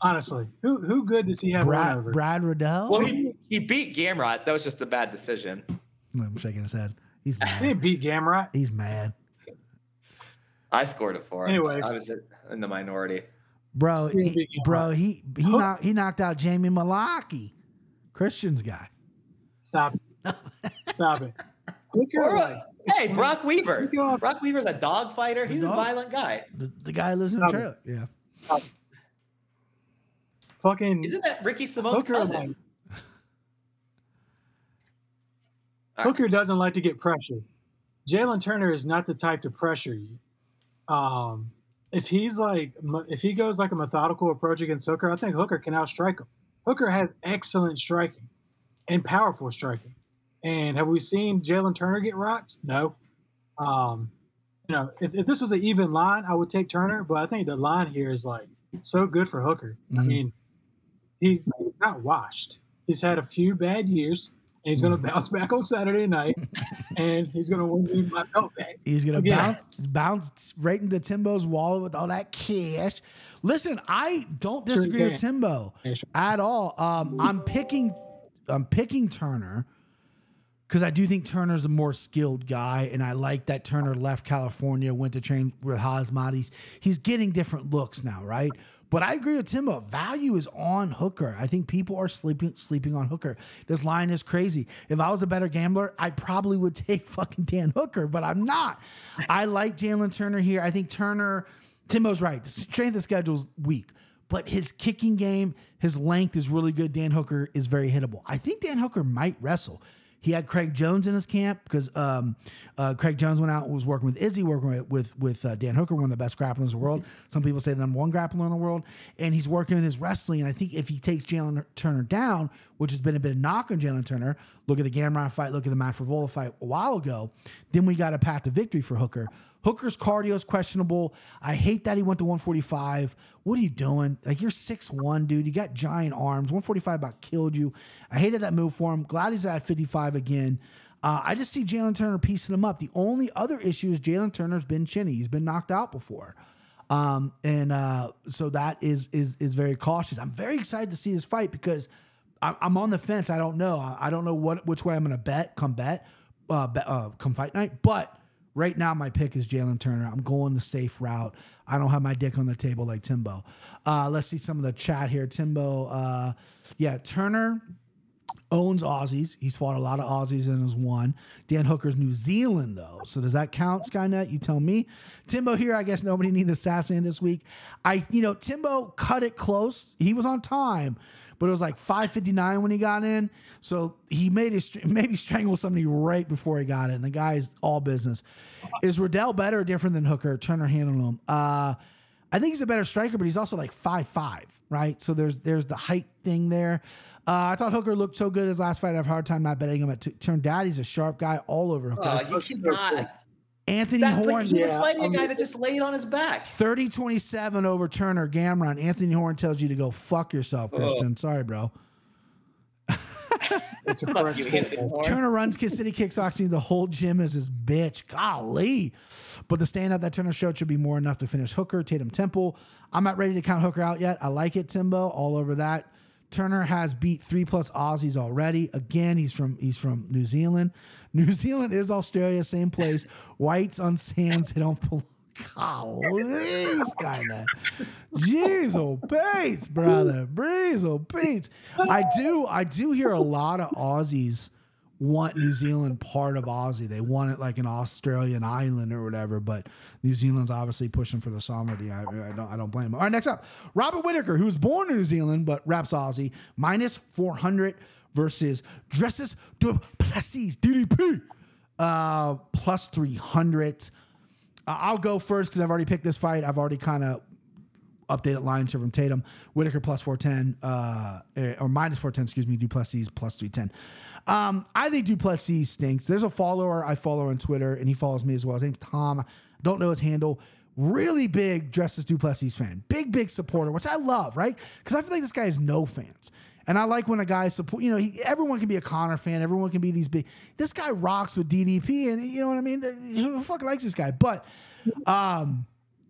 Honestly, who who good does he have win Brad, over? Brad Riddell. Well, he he beat Gamrot. That was just a bad decision. I'm shaking his head. He's He mad. didn't beat Gamrot. He's mad, I scored it for him. Anyways. I was in the minority. bro. He didn't He, beat him bro, he he Hook- knocked he knocked out Jamie Mullarkey, Christian's guy. Stop it. Stop it. Hooker, Or, like, uh, hey, Brock Weaver. Brock Weaver's a dog fighter. He's a violent guy. The, the guy lives in a Stop trailer. Yeah. stop. Fucking Isn't that Ricky Simone's Hooker, cousin? like, All right. Hooker doesn't like to get pressured. Jalin Turner is not the type to pressure you. Um, if he's like, if he goes like a methodical approach against Hooker, I think Hooker can outstrike him. Hooker has excellent striking and powerful striking. And have we seen Jalin Turner get rocked? No. Um, you know, if, if this was an even line, I would take Turner, but I think the line here is like so good for Hooker. I Mhm. mean, he's, not washed. He's had a few bad years, and he's going to bounce back on Saturday night, and he's going to win my belt back. He's gonna bounce bounce right into Timbo's wallet with all that cash. Listen, I don't Sure disagree with. Timbo Yeah, sure. at all. Um, I'm picking I'm picking Turner because I do think Turner's a more skilled guy, and I like that Turner left California, went to train with Hazmatis. He's getting different looks now, right? But I agree with Timbo. Value is on Hooker. I think people are sleeping sleeping on Hooker. This line is crazy. If I was a better gambler, I probably would take fucking Dan Hooker, but I'm not. I like Jalin Turner here. I think Turner, Timbo's right. The strength of schedule's weak, but his kicking game, his length is really good. Dan Hooker is very hittable. I think Dan Hooker might wrestle. He had Craig Jones in his camp because um, uh, Craig Jones went out and was working with Izzy, working with with, with uh, Dan Hooker, one of the best grapplers in the world. Some people say the number one grappler in the world, and he's working with his wrestling. And I think if he takes Jalin Turner down, which has been a bit of knock on Jalin Turner, look at the Gamrot fight, look at the Matt Frevola fight a while ago, then we got a path to victory for Hooker. Hooker's cardio is questionable. I hate that he went to 145. What are you doing? Like you're six one, dude. You got giant arms. 145 about killed you. I hated that move for him. Glad he's at 55 again. Uh, I just see Jalin Turner piecing him up. The only other issue is Jalin Turner's been chinny. He's been knocked out before. Um, and uh, so that is is is very cautious. I'm very excited to see this fight because I'm, on the fence. I don't know. I, I don't know what which way I'm going to bet. Come bet, uh, bet, uh, come fight night. But right now, my pick is Jalin Turner. I'm going the safe route. I don't have my dick on the table like Timbo. Uh, let's see some of the chat here. Timbo, uh, yeah, Turner owns Aussies. He's fought a lot of Aussies and has won. Dan Hooker's New Zealand, though. So does that count, Skynet? You tell me. Timbo here, I guess nobody needed assassin this week. I, you know, Timbo cut it close. He was on time, but it was like 5.59 when he got in. So he made his, maybe strangled somebody right before he got in. The guy's all business. Is Riddell better or different than Hooker? Turner handled him. Uh, I think he's a better striker, but he's also like five five, right? So there's there's the height thing there. Uh, I thought Hooker looked so good his last fight. I have a hard time not betting him at t- turn. Daddy's a sharp guy all over Hooker. Uh, you cannot. Anthony That, Horn, he was Yeah, fighting a I'm- guy that just laid on his back. 30 27 over Turner Gamrot. Anthony Horn tells you to go fuck yourself, Oh. Christian. Sorry, bro. It's a Fuck correct you, Anthony statement. Horn. Turner runs Kid City Kickboxing. The whole gym is his bitch. Golly. But the stand up that Turner showed should be more enough to finish Hooker, Tatum Temple. I'm not ready to count Hooker out yet. I like it, Timbo, all over that. Turner has beat three plus Aussies already. Again, he's from he's from New Zealand. New Zealand is Australia, same place. Whites on sands, they don't pull. Golly, of. Jeez, oh, Bates, brother. Breeze, oh, Bates. I do, I do hear a lot of Aussies want New Zealand part of Aussie. They want it like an Australian island or whatever, but New Zealand's obviously pushing for the sovereignty. I, I don't I don't blame them. All right, next up, Robert Whittaker, who was born in New Zealand but raps Aussie, minus 400 versus Dricus Duplessis DDP uh, plus 300. Uh, I'll go first because I've already picked this fight. I've already kind of updated lines here from Tatum. Whittaker plus 410, uh, eh, or minus 410, excuse me. Du Plessis plus 310. Um, I think Du Plessis stinks. There's a follower I follow on Twitter, and he follows me as well. His name's Tom. Don't know his handle. Really big Dricus Duplessis fan. Big, big supporter, which I love, right? Because I feel like this guy has no fans. And I like when a guy support, you know, he, everyone can be a Conor fan, everyone can be these big. This guy rocks with DDP, and you know what I mean. Who fucking likes this guy? But, um,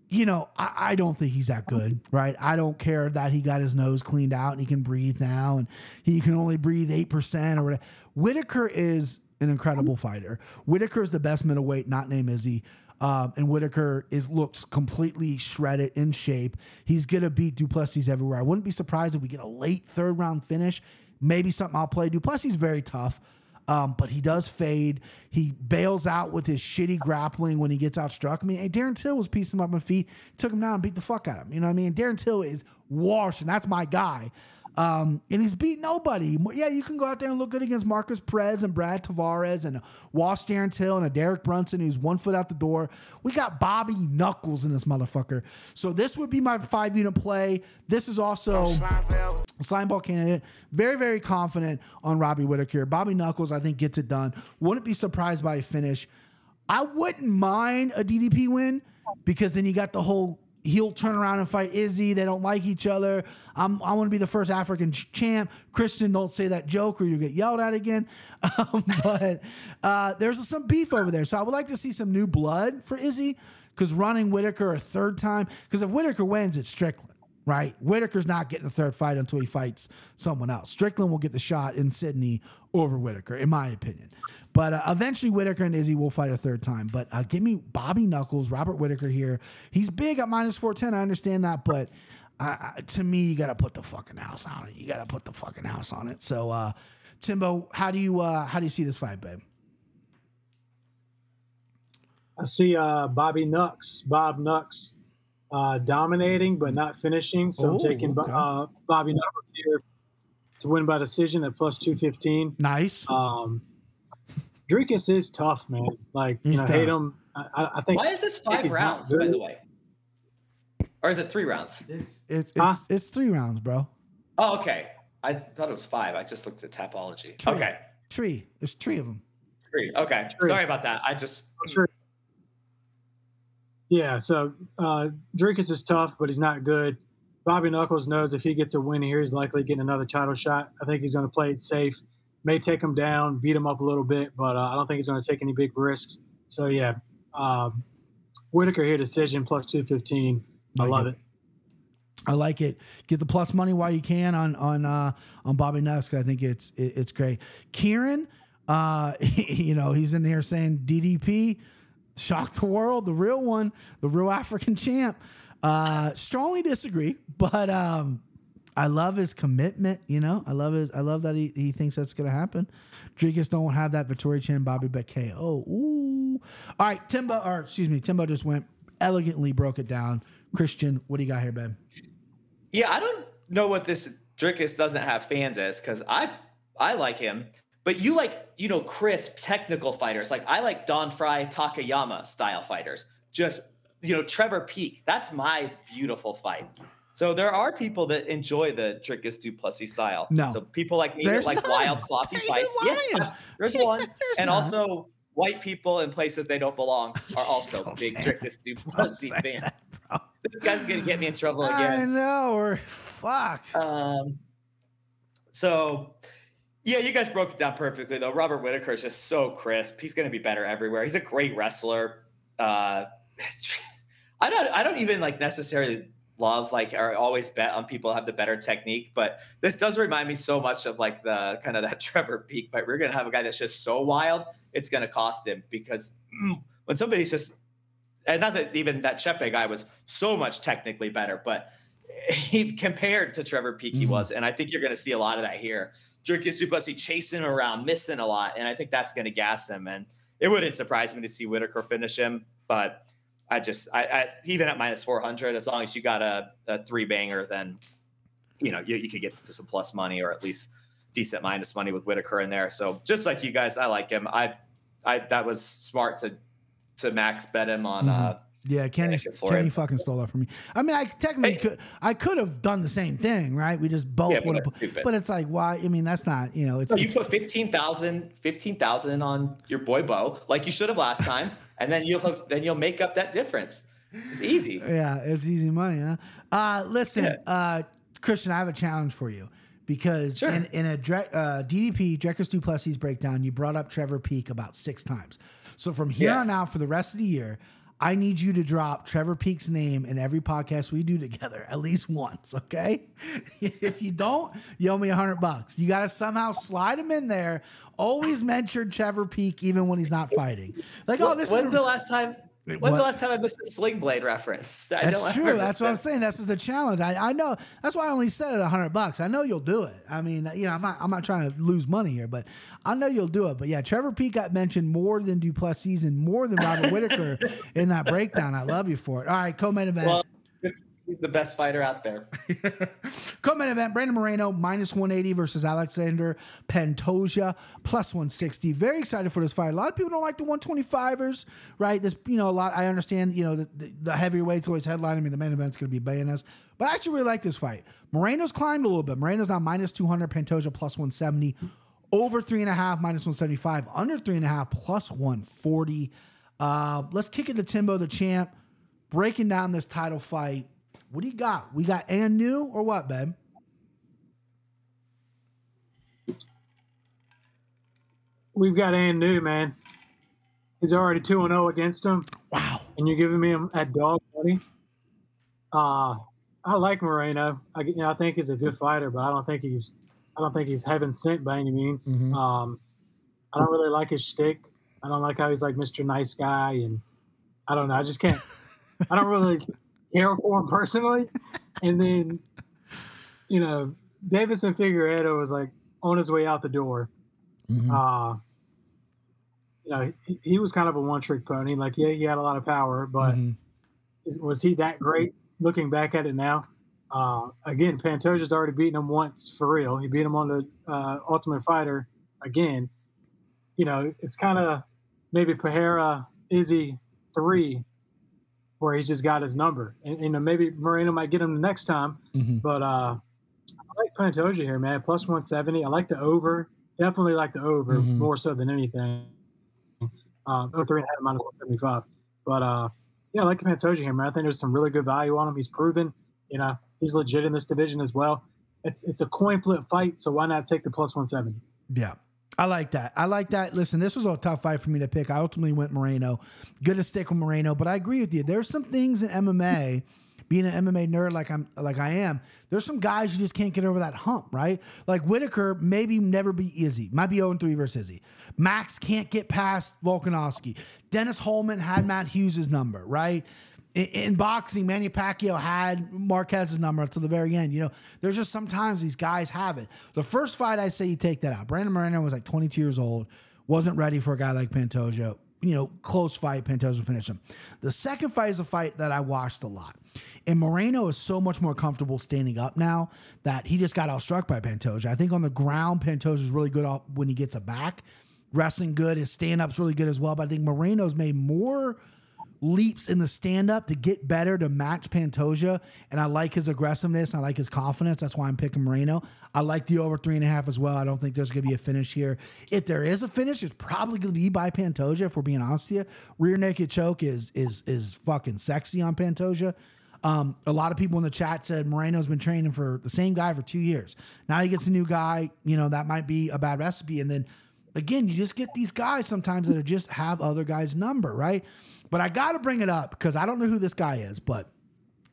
you know, I, I don't think he's that good, right? I don't care that he got his nose cleaned out and he can breathe now, and he can only breathe eight percent or whatever. Whittaker is an incredible fighter. Whittaker is the best middleweight, not named Izzy. Um, and Whittaker is looks completely shredded in shape. He's gonna beat Du Plessis everywhere. I wouldn't be surprised if we get a late third round finish. Maybe something I'll play. Du Plessis very tough, um, but he does fade. He bails out with his shitty grappling when he gets outstruck. I mean, hey, Darren Till was piecing him up on feet, took him down, and beat the fuck out of him. You know what I mean? Darren Till is washed, and that's my guy. Um, and he's beat nobody. Yeah, you can go out there and look good against Markus Perez and Brad Tavares and Wash Till and a Derek Brunson who's one foot out the door. We got Bobby Knuckles in this motherfucker. So this would be my five unit play. This is also slime ball candidate. Very, very confident on Robbie Whittaker. Bobby Knuckles, I think, gets it done. Wouldn't be surprised by a finish. I wouldn't mind a DDP win because then you got the whole he'll turn around and fight Izzy. They don't like each other. I'm, I want to be the first African champ. Christian, don't say that joke or you'll get yelled at again. Um, but uh, there's some beef over there. So I would like to see some new blood for Izzy because running Whittaker a third time, because if Whittaker wins, it's Strickland. Right, Whittaker's not getting a third fight until he fights someone else. Strickland will get the shot in Sydney over Whittaker, in my opinion. But uh, eventually, Whittaker and Izzy will fight a third time. But uh, give me Bobby Knuckles, Robert Whittaker here. He's big at minus 410. I understand that. But uh, to me, you got to put the fucking house on it. You got to put the fucking house on it. So, uh, Timbo, how do you uh, how do you see this fight, babe? I see uh, Bobby Nux, Bob Nux, uh, dominating but not finishing. So Oh, I'm taking okay. uh, Bobby Nux here to win by decision at plus 215. Nice. Um, Dricus is tough, man. Like, you know, tough. hate him. I, I- I think. Why is this five rounds, by the way? Or is it three rounds? It's it's Huh? it's, it's three rounds, bro. Oh, okay. I thought it was five. I just looked at Tapology. True. Okay. Tree. There's three of them. Three. Okay. Three. Sorry about that. I just Sure. Yeah, so uh, Dricus is tough, but he's not good. Bobby Knuckles knows if he gets a win here, he's likely getting another title shot. I think he's going to play it safe. May take him down, beat him up a little bit, but uh, I don't think he's going to take any big risks. So yeah, um, Whittaker here decision plus two fifteen. I Like love it. it. I like it. Get the plus money while you can on on uh, on Bobby Nusk. I think it's it, it's great. Kieran, uh, you know, he's in there saying DDP, shock the world, the real one, the real African champ. Uh, strongly disagree, but um, I love his commitment. You know, I love his. I love that he, he thinks that's gonna happen. Dricus don't have that Vittoria Chan, Bobby Beck KO. Ooh. All right, Timbo, or excuse me, Timbo just went elegantly broke it down. Christian, what do you got here, babe? Yeah, I don't know what this Dricus doesn't have fans as because I I like him, but you like you know crisp technical fighters. Like I like Don Frye Takayama style fighters. Just you know Trevor Peek. That's my beautiful fight. So there are people that enjoy the Dricus Duplessis style. No. so people like me There's that like none. wild sloppy fights. lying. Yes, there's There's one, and none. also white people in places they don't belong are also Don't big Dricus Don't Du Plessis fans. that. This guy's gonna get me in trouble again. I know, or fuck. Um, so yeah, you guys broke it down perfectly though. Robert Whittaker is just so crisp. He's going to be better everywhere. He's a great wrestler. Uh, I don't, I don't even like necessarily love like or always bet on people have the better technique, but this does remind me so much of like the kind of that Trevor Peek fight. We're going to have a guy that's just so wild, it's going to cost him because mm, when somebody's just and not that even that Chepe guy was so much technically better, but he compared to Trevor Peek, he Mhm. was, and I think you're going to see a lot of that here. Dricus Du Plessis chasing him around, missing a lot, and I think that's going to gas him. And it wouldn't surprise me to see Whittaker finish him, but I just, I, I even at minus 400, as long as you got a, a three banger, then you know you, you could get to some plus money or at least decent minus money with Whittaker in there. So just like you guys, I like him. I, I that was smart to to max bet him on. Mm-hmm. uh Yeah, Kenny, Nick and Floyd. Kenny fucking stole that from me. I mean, I technically Hey. could, I could have done the same thing, right? We just both Yeah, would have, but it's like, why? I mean, that's not, you know, it's, You it's put 15,000 15,000 on your boy Bo, like you should have last time, and then you'll have, then you'll make up that difference. It's easy. yeah, it's easy money, huh? Uh, listen, Yeah. uh, Christian, I have a challenge for you because Sure. in, in a Dre- uh, DDP Dricus Duplessis breakdown, you brought up Trevor Peek about six times. So from here Yeah. on out for the rest of the year, I need you to drop Trevor Peek's name in every podcast we do together at least once, okay? if you don't, you owe me a hundred bucks. You got to somehow slide him in there. Always mention Trevor Peek even when he's not fighting. Like, oh, this when's is the last time? When's what? the last time I missed a sling blade reference? I That's don't true. That's miss what I'm saying. This is the challenge. I, I know. That's why I only said it a hundred bucks. I know you'll do it. I mean, you know, I'm not. I'm not trying to lose money here, but I know you'll do it. But yeah, Trevor Peek got mentioned more than Du Plessis and more than Robert Whittaker in that breakdown. I love you for it. All right, co-main event. Well, this, he's the best fighter out there. Co-main event: Brandon Moreno minus 180 versus Alexander Pantoja plus 160. Very excited for this fight. A lot of people don't like the 125ers, right? This, you know, a lot. I understand, you know, the, the, the heavyweights always headline. I mean, the main event's going to be Bayones, but I actually really like this fight. Moreno's climbed a little bit. Moreno's on minus 200. Pantoja plus 170. Over three and a half, minus 175. Under three and a half, plus 140. Uh, let's kick it to Timbo, the champ, breaking down this title fight. What do you got? We got and new or what, babe? We've got Ann New, man. He's already 2 and 0 against him, Wow. and you're giving me him at dog buddy. Uh, I like Moreno. I, you know, I think he's a good fighter, but I don't think he's I don't think he's heaven sent by any means. Mhm. Um, I don't really like his shtick. I don't like how he's like Mr. Nice Guy, and I don't know. I just can't. I don't really care for him personally. And then, you know, Deiveson Figueiredo was like on his way out the door. Mhm. Uh, you know, he, he was kind of a one-trick pony. Like, yeah, he had a lot of power, but Mhm. is, was he that great? Looking back at it now, uh, again, Pantoja's already beaten him once for real. He beat him on the uh, Ultimate Fighter again. You know, it's kind of maybe Pereira Izzy three, where he's just got his number, and, and maybe Moreno might get him the next time. Mhm. But uh, I like Pantoja here, man. Plus 170. I like the over. Definitely like the over Mhm. more so than anything. Um, oh, three and a half minus 175. But uh, yeah, I like Pantoja here, man. I think there's some really good value on him. He's proven, you know, he's legit in this division as well. It's it's a coin flip fight, so why not take the plus 170? Yeah. I like that. I like that. Listen, this was a tough fight for me to pick. I ultimately went Moreno. Good to stick with Moreno, but I agree with you. There's some things in MMA, being an MMA nerd like I'm like I am, there's some guys you just can't get over that hump, right? Like Whittaker, maybe never be Izzy. Might be 0-3 versus Izzy. Max can't get past Volkanovski. Dennis Hallman had Matt Hughes' number, right? In, in boxing, Manny Pacquiao had Marquez's number until the very end. You know, there's just sometimes these guys have it. The first fight, I say you take that out. Brandon Moreno was like 22 years old, wasn't ready for a guy like Pantoja. You know, close fight, Pantoja finished him. The second fight is a fight that I watched a lot. And Moreno is so much more comfortable standing up now that he just got outstruck by Pantoja. I think on the ground, Pantoja is really good when he gets a back. Wrestling good, his stand up's really good as well. But I think Moreno's made more leaps in the stand up to get better to match Pantoja. And I like his aggressiveness. I like his confidence. That's why I'm picking Moreno. I like the over three and a half as well. I don't think there's going to be a finish here. If there is a finish, it's probably going to be by Pantoja. If we're being honest with you, rear naked choke is is is fucking sexy on Pantoja. Um, a lot of people in the chat said Moreno's been training for the same guy for two years. Now he gets a new guy. You know that might be a bad recipe. And then again, you just get these guys sometimes that just have other guys' number, right? But I got to bring it up because I don't know who this guy is, but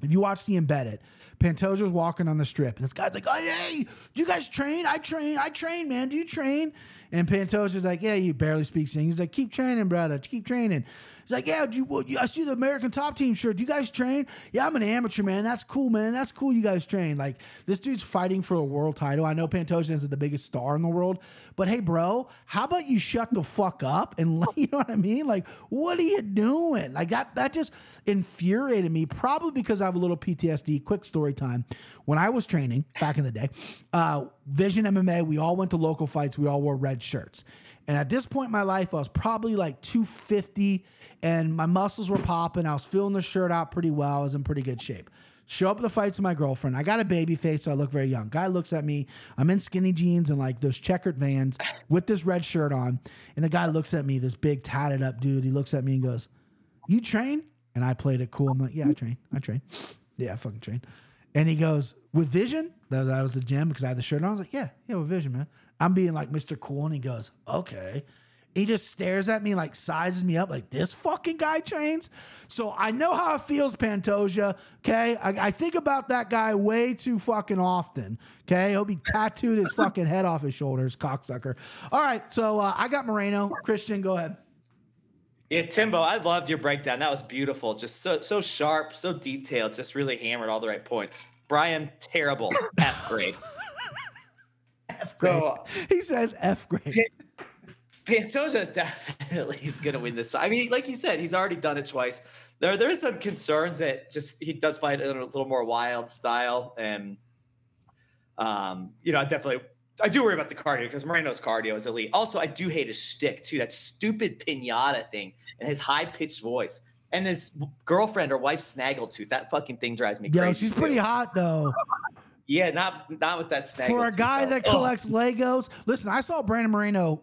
if you watch the embedded, Pantoja's walking on the strip, and this guy's like, "Oh, hey, do you guys train? I train. I train, man. Do you train?" And Pantoja's like, "Yeah, he barely speaks English." He's like, "Keep training, brother. Keep training." He's like, "Yeah, do you, well, you? I see the American Top Team shirt. Do you guys train? Yeah, I'm an amateur, man. That's cool, man. That's cool. You guys train. Like this dude's fighting for a world title. I know Pantoja isn't the biggest star in the world, but hey, bro, how about you shut the fuck up and you know what I mean? Like, what are you doing? Like that. That just infuriated me. Probably because I have a little PTSD. Quick story time. When I was training back in the day, uh, Vision MMA. We all went to local fights. We all wore red shirts. And at this point in my life, I was probably like 250 and my muscles were popping. I was filling the shirt out pretty well. I was in pretty good shape. Show up at the fights with my girlfriend. I got a baby face, so I look very young. Guy looks at me. I'm in skinny jeans and like those checkered vans with this red shirt on. And the guy looks at me, this big tatted up dude. He looks at me and goes, You train? And I played it cool. I'm like, Yeah, I train. I train. Yeah, I fucking train. And he goes, With vision? That was, that was the gym because I had the shirt on. I was like, Yeah, yeah, with vision, man. I'm being like Mr. Cool. And he goes, Okay. He just stares at me, like sizes me up, like this fucking guy trains. So I know how it feels, Pantoja. Okay. I, I think about that guy way too fucking often. Okay. He'll be tattooed his fucking head off his shoulders, cocksucker. All right. So uh, I got Moreno. Christian, go ahead. Yeah, Timbo, I loved your breakdown. That was beautiful. Just so so sharp, so detailed, just really hammered all the right points. Brian, terrible. F grade. F grade. So he says F grade. Pantoja definitely is going to win this. I mean, like you said, he's already done it twice. There, there's some concerns that just he does fight in a little more wild style, and um, you know, I definitely I do worry about the cardio because Moreno's cardio is elite. Also, I do hate his shtick too. That stupid pinata thing and his high pitched voice. And his girlfriend or wife snaggletooth. That fucking thing drives me crazy. Yo, she's too. pretty hot though. Yeah, not not with that snaggletooth. For a guy though. that Ugh. collects Legos, listen, I saw Brandon Moreno.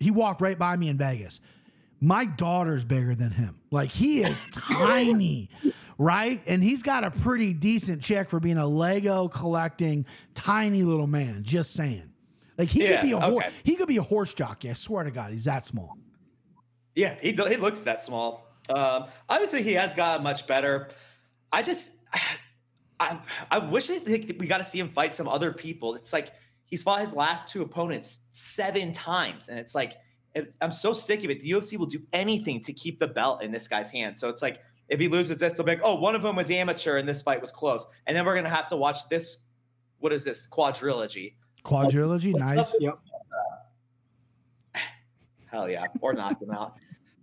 He walked right by me in Vegas. My daughter's bigger than him. Like he is tiny, right? And he's got a pretty decent check for being a Lego collecting tiny little man. Just saying. Like he Yeah, could be a okay. he could be a horse jockey. I swear to God, he's that small. Yeah, he he looks that small. Um, say he has gotten much better. I just, I I wish it, we got to see him fight some other people. It's like he's fought his last two opponents seven times, and it's like it- I'm so sick of it. The UFC will do anything to keep the belt in this guy's hand. So it's like if he loses this, they'll be like, oh, one of them was amateur, and this fight was close, and then we're gonna have to watch this. What is this quadrilogy? Quadrilogy, What's nice. up? Yep. Hell yeah, or knock him out.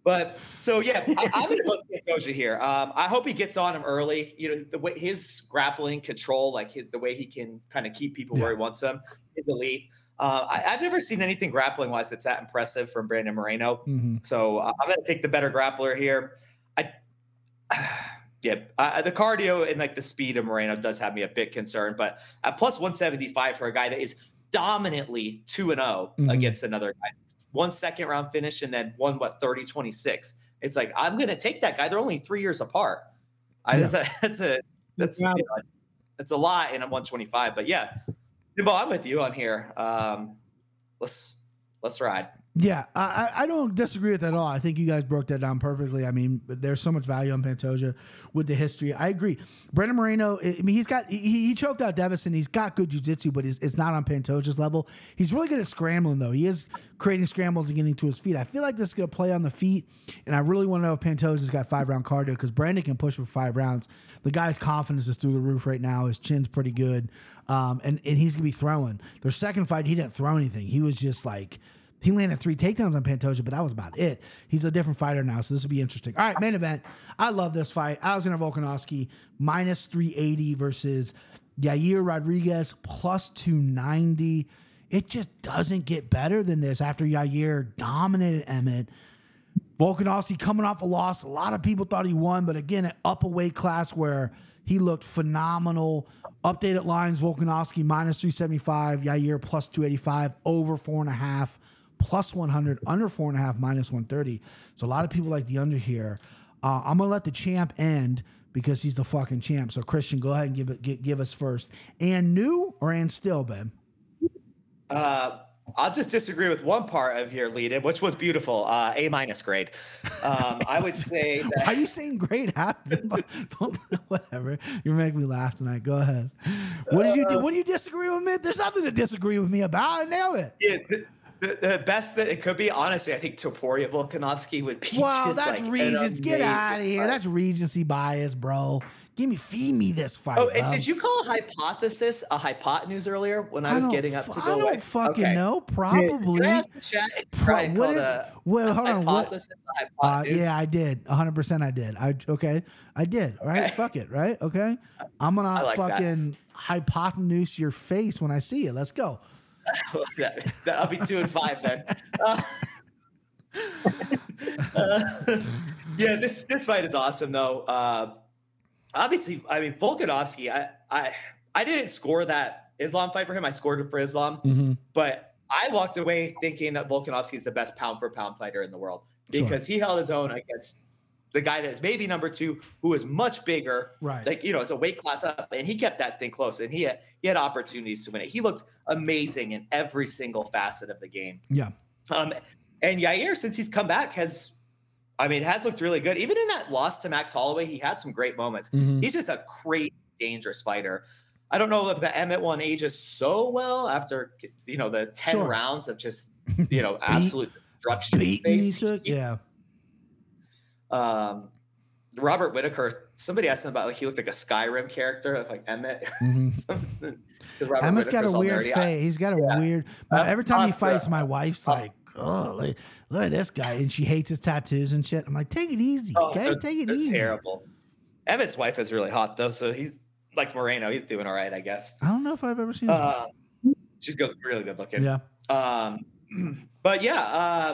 But so yeah, I, I'm gonna look at Doja here. Um, I hope he gets on him early. You know, the way his grappling control, like his, the way he can kind of keep people where he wants them, is elite. Uh, I, I've never seen anything grappling wise that's that impressive from Brandon Moreno. Mhm. So uh, I'm to take the better grappler here. I, yeah, uh, the cardio and like the speed of Moreno does have me a bit concerned, but at plus 175 for a guy that is dominantly 2 and 0 Mhm. against another guy. One second round finish and then one, what, 30 26. It's like, I'm going to take that guy. They're only three years apart. I Yeah. just, that's a, that's, you know, that's a lot in a 125. But yeah, Timbo, I'm with you on here. Um, let's, let's ride. Yeah, I, I don't disagree with that at all. I think you guys broke that down perfectly. I mean, there's so much value on Pantoja with the history. I agree. Brandon Moreno, I mean, he's got he, he choked out Deiveson. He's got good jujitsu, but it's, it's not on Pantoja's level. He's really good at scrambling though. He is creating scrambles and getting to his feet. I feel like this is gonna play on the feet, and I really want to know if Pantoja's got five round cardio because Brandon can push for five rounds. The guy's confidence is through the roof right now. His chin's pretty good, um, and and he's gonna be throwing. Their second fight, he didn't throw anything. He was just like. He landed three takedowns on Pantoja, but that was about it. He's a different fighter now, so this will be interesting. All right, main event. I love this fight. Alexander Volkanovski minus 380 versus Yair Rodriguez plus 290. It just doesn't get better than this after Yair dominated Emmett. Volkanovski coming off a loss. A lot of people thought he won, but again, an up a weight class where he looked phenomenal. Updated lines: Volkanovski minus three seventy five, Yair plus two eighty five, over four and a half, plus one hundred, under four and a half, minus one thirty. So a lot of people like the under here. Uh, I'm gonna let the champ end because he's the fucking champ. So Christian, go ahead and give it give, give us first. And new or and still, babe? Uh, I'll just disagree with one part of your lead in, which was beautiful. Uh, a minus grade. Um, I would say Are you saying great happened? Whatever. You're making me laugh tonight. Go ahead. What did you do? What do you disagree with me? There's nothing to disagree with me about. I nailed it. yeah, the, the, the best that it could be, honestly, I think Topuria Volkanovski would be. Wow, that's like an Regents. Get out of here. That's Regency bias, bro. Give me, feed me this fight. Oh, and bro. did you call hypothesis a hypotenuse earlier when I was getting up to I go don't away? fucking Okay. know. Probably. I the chat? Pro- what a- well, hold on, what- Uh, yeah, I did. 100% I did. I okay. I did. Right. Okay. Fuck it. Right. Okay. I'm gonna I like that. fucking hypotenuse your face when I see it. Let's go. that, that'll be two and five then. Uh, uh, yeah, this this fight is awesome though. Uh, obviously, I mean Volkanovski. I I I didn't score that Islam fight for him. I scored it for Islam, Mhm. but I walked away thinking that Volkanovski is the best pound for pound fighter in the world Sure. because he held his own against the guy that is maybe number two, who is much bigger. Right. Like you know, it's a weight class up, and he kept that thing close, and he had he had opportunities to win it. He looked amazing in every single facet of the game. Yeah. Um, and Yair, since he's come back, has, I mean, has looked really good. Even in that loss to Max Holloway, he had some great moments. Mhm. He's just a crazy, dangerous fighter. I don't know if the Emmett one ages so well after you know the ten Sure. rounds of just you know absolute destruction. he Beating faced. each other. Yeah. Um, Robert Whittaker. Somebody asked him about like he looked like a Skyrim character of like Emmett. Mhm. Robert Emma's got a weird. I- face. He's got a yeah. weird. every time he fights, uh, my wife's uh, like, "Oh, look, look at this guy," and she hates his tattoos and shit. I'm like, "Take it easy, Oh, okay? Take it easy." Terrible. Emmett's wife is really hot though, so he's like Moreno. He's doing all right, I guess. I don't know if I've ever seen. Uh, she's good, really good looking. yeah. Um, but yeah,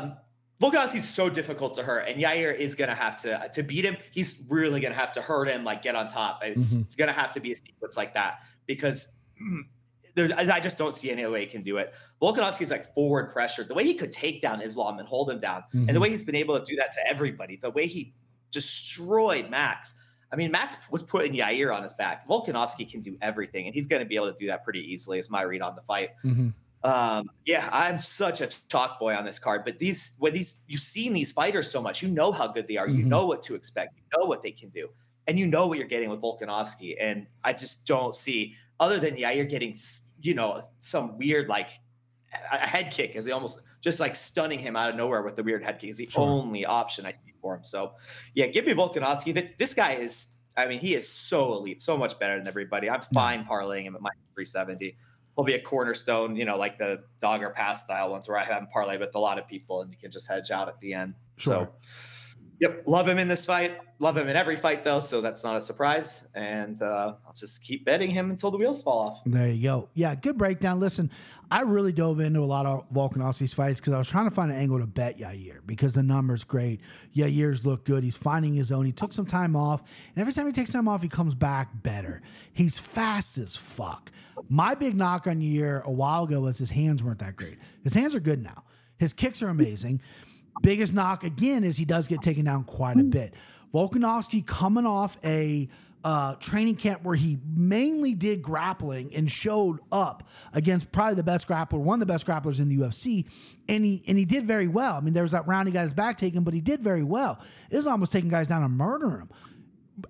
um, Volkanovski's so difficult to hurt, and Yair is gonna have to to beat him. He's really gonna have to hurt him, like get on top. It's, Mhm. it's gonna have to be a sequence like that because there's I just don't see any way he can do it. Volkanovski's like forward pressure. The way he could take down Islam and hold him down, and the Mhm. way he's been able to do that to everybody, the way he destroyed Max. I mean, Max was putting Yair on his back. Volkanovski can do everything, and he's going to be able to do that pretty easily. Is my read on the fight. Mhm. Um, yeah, I'm such a chalk boy on this card. But these, when these, you've seen these fighters so much, you know how good they are. You Mhm. know what to expect. You know what they can do, and you know what you're getting with Volkanovski. And I just don't see, other than yeah, you're getting, you know, some weird like a head kick, is he almost just like stunning him out of nowhere with the weird head kick is the Sure. only option I see for him. So, yeah, give me Volkanovski. This guy is, I mean, he is so elite, so much better than everybody. I'm fine parlaying him at minus 370 he'll be a cornerstone, you know, like the dogger pass style ones where I have him parlay with a lot of people and you can just hedge out at the end. Sure. So, yep, love him in this fight. Love him in every fight though, so that's not a surprise. And uh, I'll just keep betting him until the wheels fall off. There you go. Yeah, good breakdown. Listen, I really dove into a lot of Volkanovski's fights because I was trying to find an angle to bet Yair because the number's great. Yair's look good. He's finding his own. He took some time off, and every time he takes time off, he comes back better. He's fast as fuck. My big knock on Yair a while ago was his hands weren't that great. His hands are good now. His kicks are amazing. Biggest knock again is he does get taken down quite a bit. Volkanovski coming off a uh, training camp where he mainly did grappling and showed up against probably the best grappler, one of the best grapplers in the UFC, and he and he did very well. I mean, there was that round he got his back taken, but he did very well. Islam was taking guys down and murdering him.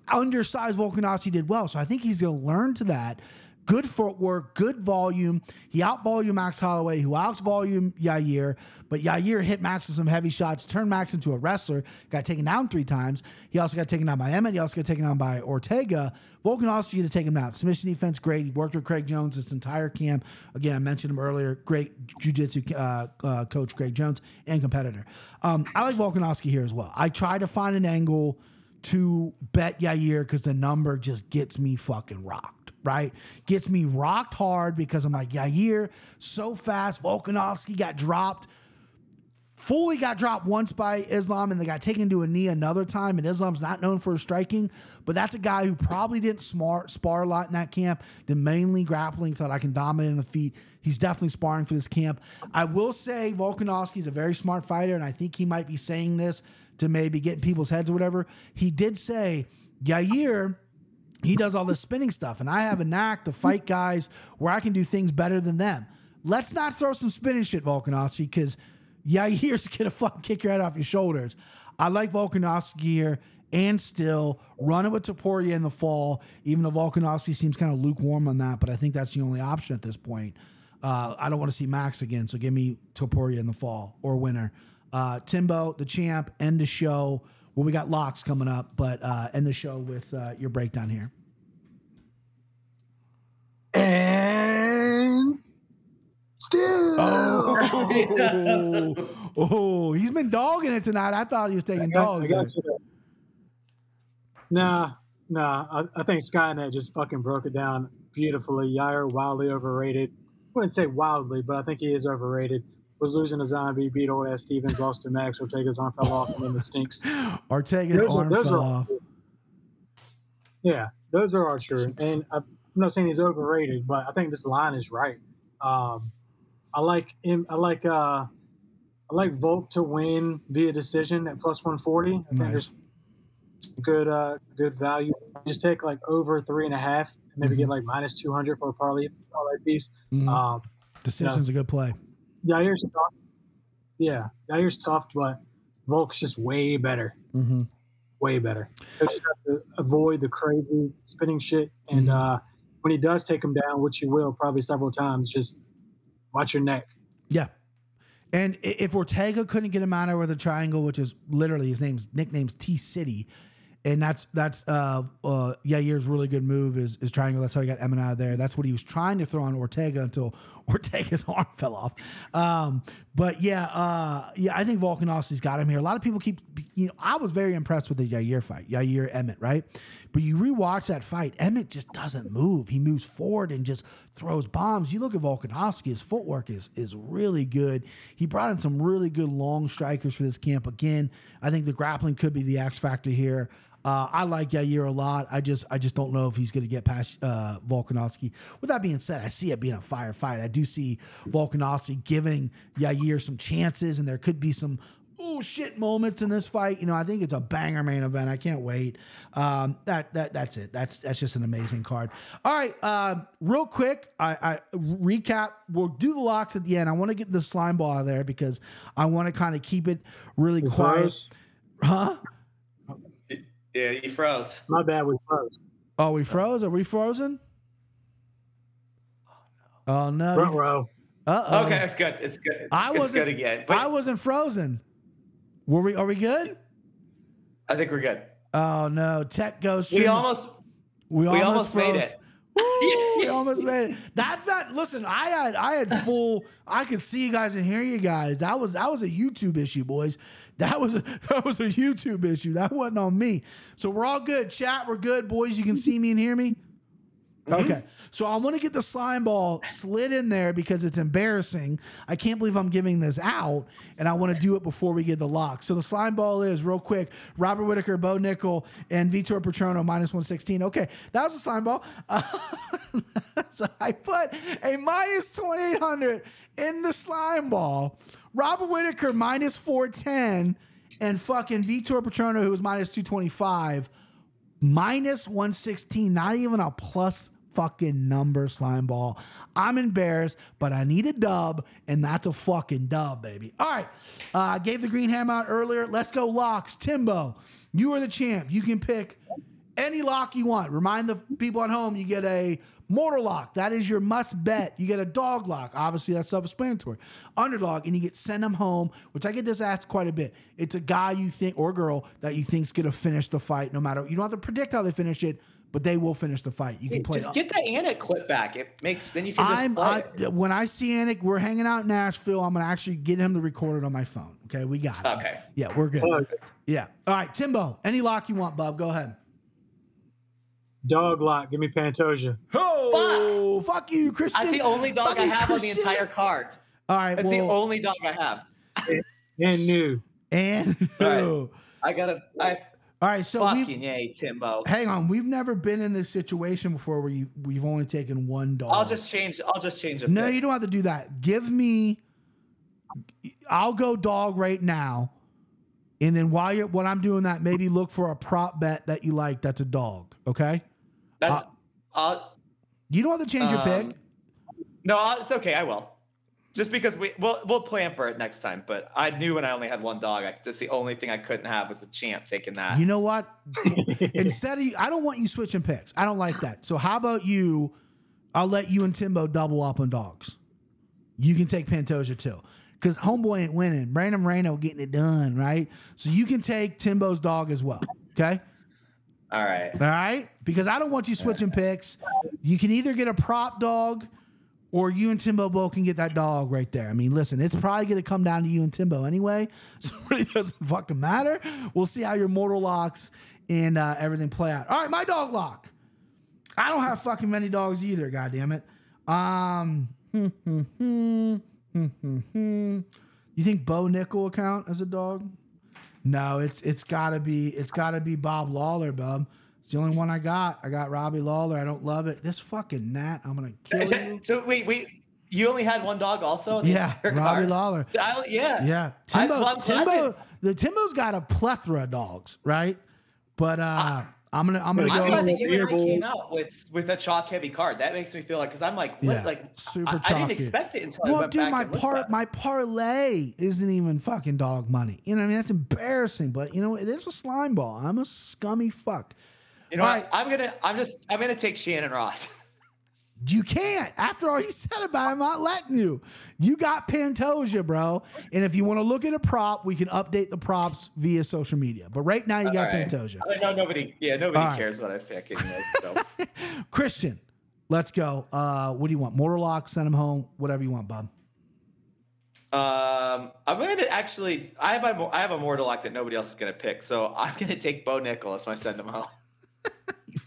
Undersized Volkanovski did well, so I think he's going to learn to that. Good footwork, good volume. He out volume Max Holloway, who out volume Yair, but Yair hit Max with some heavy shots, turned Max into a wrestler, got taken down three times. He also got taken down by Emmett. He also got taken down by Ortega. Volkanovski to take him out. Submission defense, great. He worked with Craig Jones this entire camp. Again, I mentioned him earlier. Great jiu-jitsu uh, uh, coach, Craig Jones, and competitor. Um, I like Volkanovski here as well. I try to find an angle to bet Yair because the number just gets me fucking rocked, right? Gets me rocked hard because I'm like, Yair, so fast. Volkanovski got dropped. Fully got dropped once by Islam and they got taken to a knee another time. And Islam's not known for his striking, but that's a guy who probably didn't smart, spar a lot in that camp. Did mainly grappling, thought I can dominate on the feet. He's definitely sparring for this camp. I will say Volkanovski's a very smart fighter, and I think he might be saying this to maybe get in people's heads or whatever. He did say, Yair, he does all this spinning stuff, and I have a knack to fight guys where I can do things better than them. Let's not throw some spinning shit, Volkanovski, because Yair's gonna fucking kick your head off your shoulders. I like Volkanovski here and still run it with Topuria in the fall, even though Volkanovski seems kind of lukewarm on that, but I think that's the only option at this point. Uh, I don't want to see Max again, so give me Topuria in the fall or winner. Uh, Timbo, the champ, end the show. Well, we got locks coming up, but uh, end the show with uh, your breakdown here. And oh. still. Oh, oh, he's been dogging it tonight. I thought he was taking I got, dogs. I got you there. Nah, nah. I, I think Skynet just fucking broke it down beautifully. Yair wildly overrated. wouldn't say wildly, but I think he is overrated. Was losing a zombie, beat old ass Stevens, lost to Max, Ortega's arm fell off, and then the stinks. Ortega's Those are- arm those fell are- off. Yeah, those are our true. And I'm not saying he's overrated, but I think this line is right. Um, I like him. I like uh, I like Volk to win via decision at plus 140. I think Nice. there's good uh, good value. Just take like over three and a half, and maybe Mm-hmm. get like minus 200 for a parlay parlay piece. Mhm. Um, Decision's a good play. Yair's tough. Yeah, Yair's tough, but Volk's just way better. hmm way better. You just have to avoid the crazy spinning shit. And Mm-hmm. uh, when he does take him down, which he will probably several times, just watch your neck. Yeah. And if Ortega couldn't get him out of a triangle, which is literally his name's nickname's T City, and that's that's uh uh Yair's really good move is is triangle. That's how he got Emmett out of there. That's what he was trying to throw on Ortega until Ortega's arm fell off. Um, but yeah, uh, yeah, I think Volkanovski's got him here. A lot of people keep, you know, I was very impressed with the Yair fight, Yair Emmett, right? But you rewatch that fight, Emmett just doesn't move. He moves forward and just throws bombs. You look at Volkanovski, his footwork is is really good. He brought in some really good long strikers for this camp. Again, I think the grappling could be the X factor here. Uh, I like Yair a lot. I just I just don't know if he's going to get past uh, Volkanovski. With that being said, I see it being a fire fight. I do see Volkanovski giving Yair some chances, and there could be some oh shit moments in this fight. You know, I think it's a banger main event. I can't wait. Um, that that that's it. That's that's just an amazing card. All right, uh, real quick, I, I recap. We'll do the locks at the end. I want to get the slime ball out of there because I want to kind of keep it really quiet. Huh? Yeah, you froze. My bad, we froze. Oh, we froze? Are we frozen? Oh no. Front row. Uh oh. Okay, it's good. It's good. It's, I it's wasn't good again. But I wasn't frozen. Were we are we good? I think we're good. Oh no. Tech goes We almost we we almost made it. Woo, we almost made it. That's not listen, I had I had full I could see you guys and hear you guys. That was that was a YouTube issue, boys. That was a that was a YouTube issue. That wasn't on me. So we're all good. Chat, we're good, boys. You can see me and hear me. Okay. So I want to get the slime ball slid in there because it's embarrassing. I can't believe I'm giving this out, and I want to do it before we get the lock. So the slime ball is real quick Robert Whittaker, Bo Nickal, and Vitor Petrino minus 116. Okay. That was a slime ball. Uh, so I put a minus 2800 in the slime ball. Robert Whittaker minus 410, and fucking Vitor Petrino, who was minus 225 minus 116, not even a plus fucking number slime ball. I'm embarrassed, but I need a dub, and that's a fucking dub, baby. All right. Uh, I gave the green ham out earlier. Let's go locks. Timbo, you are the champ. You can pick any lock you want. Remind the people at home you get a mortal lock. That is your must bet. You get a dog lock. Obviously, that's self explanatory. Underdog, and you get send them home, which I get this asked quite a bit. It's a guy you think or girl that you think's gonna finish the fight no matter. You don't have to predict how they finish it, but they will finish the fight. You can play. Just get the Anik clip back. It makes then you can just I'm play I, it. when I see Anik, we're hanging out in Nashville. I'm gonna actually get him to record it on my phone. Okay, we got it. Okay. Yeah, we're good. Okay. Yeah. All right, Timbo. Any lock you want, Bub? Go ahead. Dog lock. Give me Pantoja. Oh, fuck, you, Christian. That's the only dog I Fucking have on the entire card. All right, That's the only dog I have. And new. and All right. all I gotta I right, so we fucking yay, Timbo. hang on. We've never been in this situation before where you we've only taken one dog. I'll just change I'll just change it. no, you don't have to do that. Give me. I'll go dog right now, and then while you're when I'm doing that, maybe look for a prop bet that you like. That's a dog. Okay. That's Uh, I'll, You don't have to change your Um, pick. no, it's okay. I will. Just because we we'll we'll plan for it next time. But I knew when I only had one dog, I, that's the only thing I couldn't have was the champ taking that. You know what? Instead of you, I don't want you switching picks. I don't like that. So how about you? I'll let you and Timbo double up on dogs. You can take Pantoja too. Because homeboy ain't winning. Brandon Moreno getting it done, right? So you can take Timbo's dog as well. Okay? All right. All right? Because I don't want you switching picks. You can either get a prop dog or you and Timbo both can get that dog right there. I mean, listen, it's probably going to come down to you and Timbo anyway. So it really doesn't fucking matter. We'll see how your mortal locks and uh, everything play out. All right, my dog lock. I don't have fucking many dogs either, God damn it. Um, You think Bo Nickal will count as a dog? No, it's it's gotta be it's gotta be Bob Lawler, bub. It's the only one I got. I got Robbie Lawler. I don't love it. This fucking gnat, I'm gonna kill you. so wait, wait. You only had one dog, also. yeah, Robbie card? Lawler. I, yeah, Yeah, Timbo. I'm glad Timbo. The Timbo's got a plethora of dogs, right? But uh, I'm gonna I'm gonna I'm go. glad that you and I came out with with a chalk heavy card. That makes me feel like because I'm like, what? Yeah, like super I, I didn't expect it until I Well, went dude, back my and looked par my parlay isn't even fucking dog money. You know, what I mean, that's embarrassing. But you know, it is a slime ball. I'm a scummy fuck. You know, All what? right. I'm gonna, I'm just, I'm gonna take Shannon Ross. You can't. After all you said about it, I'm not letting you. You got Pantoja, bro. And if you want to look at a prop, we can update the props via social media. But right now, you got right. Pantoja. I know nobody, yeah, nobody All right. cares what I pick. Anyway, so. Christian, let's go. Uh, what do you want? Mortal lock, send him home, whatever you want, bub. Um, I'm gonna actually. I have a, I have a mortal lock that nobody else is gonna pick, so I'm gonna take Bo Nicholas. My send him home.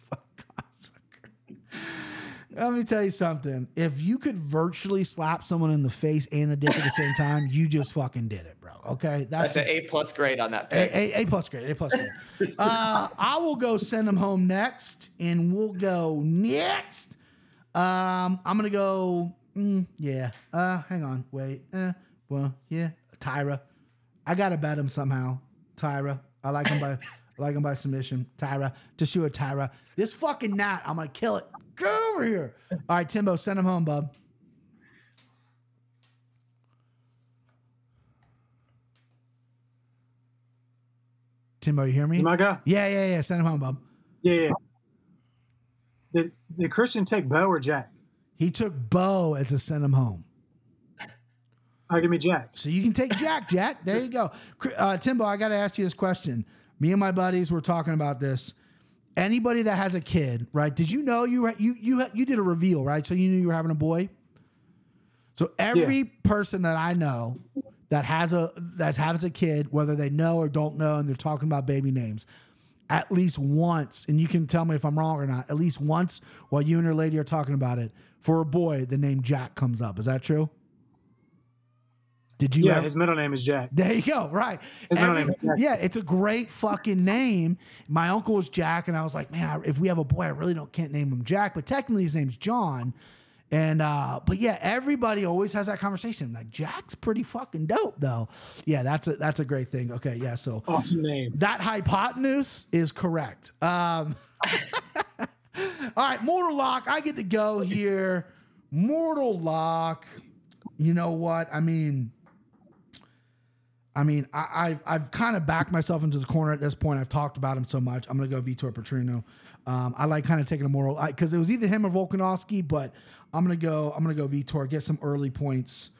You fuck cocksucker. Let me tell you something. If you could virtually slap someone in the face and the dick at the same time, you just fucking did it, bro. Okay, That's that's an A plus grade on that pick. A, a, a plus grade. A plus grade. uh, I will go send them home next, and we'll go next. Um, I'm gonna go. Mm, yeah. Uh, hang on. Wait. Uh, well, yeah. Taira. I gotta bet him somehow. Taira. I like him by. I like him by submission. Taira. Tatsuro Taira. This fucking gnat. I'm gonna kill it. Go over here. All right, Timbo. Send him home, bub. Timbo, you hear me? My guy? Yeah, yeah, yeah. Send him home, bub. Yeah, yeah. Did, did Christian take Bo or Jack? He took Bo as a send him home. Oh, give me Jack. So you can take Jack, Jack. There you go. Uh, Timbo, I got to ask you this question. Me and my buddies were talking about this. Anybody that has a kid, right? Did you know you you you you did a reveal, right? So you knew you were having a boy. So every person that I know that has a that has a kid, whether they know or don't know, and they're talking about baby names, at least once, and you can tell me if I'm wrong or not. At least once, while you and your lady are talking about it, for a boy, the name Jack comes up. Is that true? Did you? Yeah, ever- his middle name is Jack. there you go. Right. Every- name is Jack. yeah, it's a great fucking name. My uncle was Jack, and I was like, man, I- if we have a boy, I really don't can't name him Jack, but technically his name's John. And uh, but yeah, everybody always has that conversation. Like Jack's pretty fucking dope, though. Yeah, that's a that's a great thing. Okay, yeah. So Awesome name. that hypotenuse is correct. Um, all right, Mortal Lock. I get to go here. Mortal Lock. You know what? I mean, I mean, I, I've I've kind of backed myself into the corner at this point. I've talked about him so much. I'm gonna go Vitor Petrino. Um, I like kind of taking a moral because it was either him or Volkanovski, but I'm gonna go. I'm gonna go Vitor. Get some early points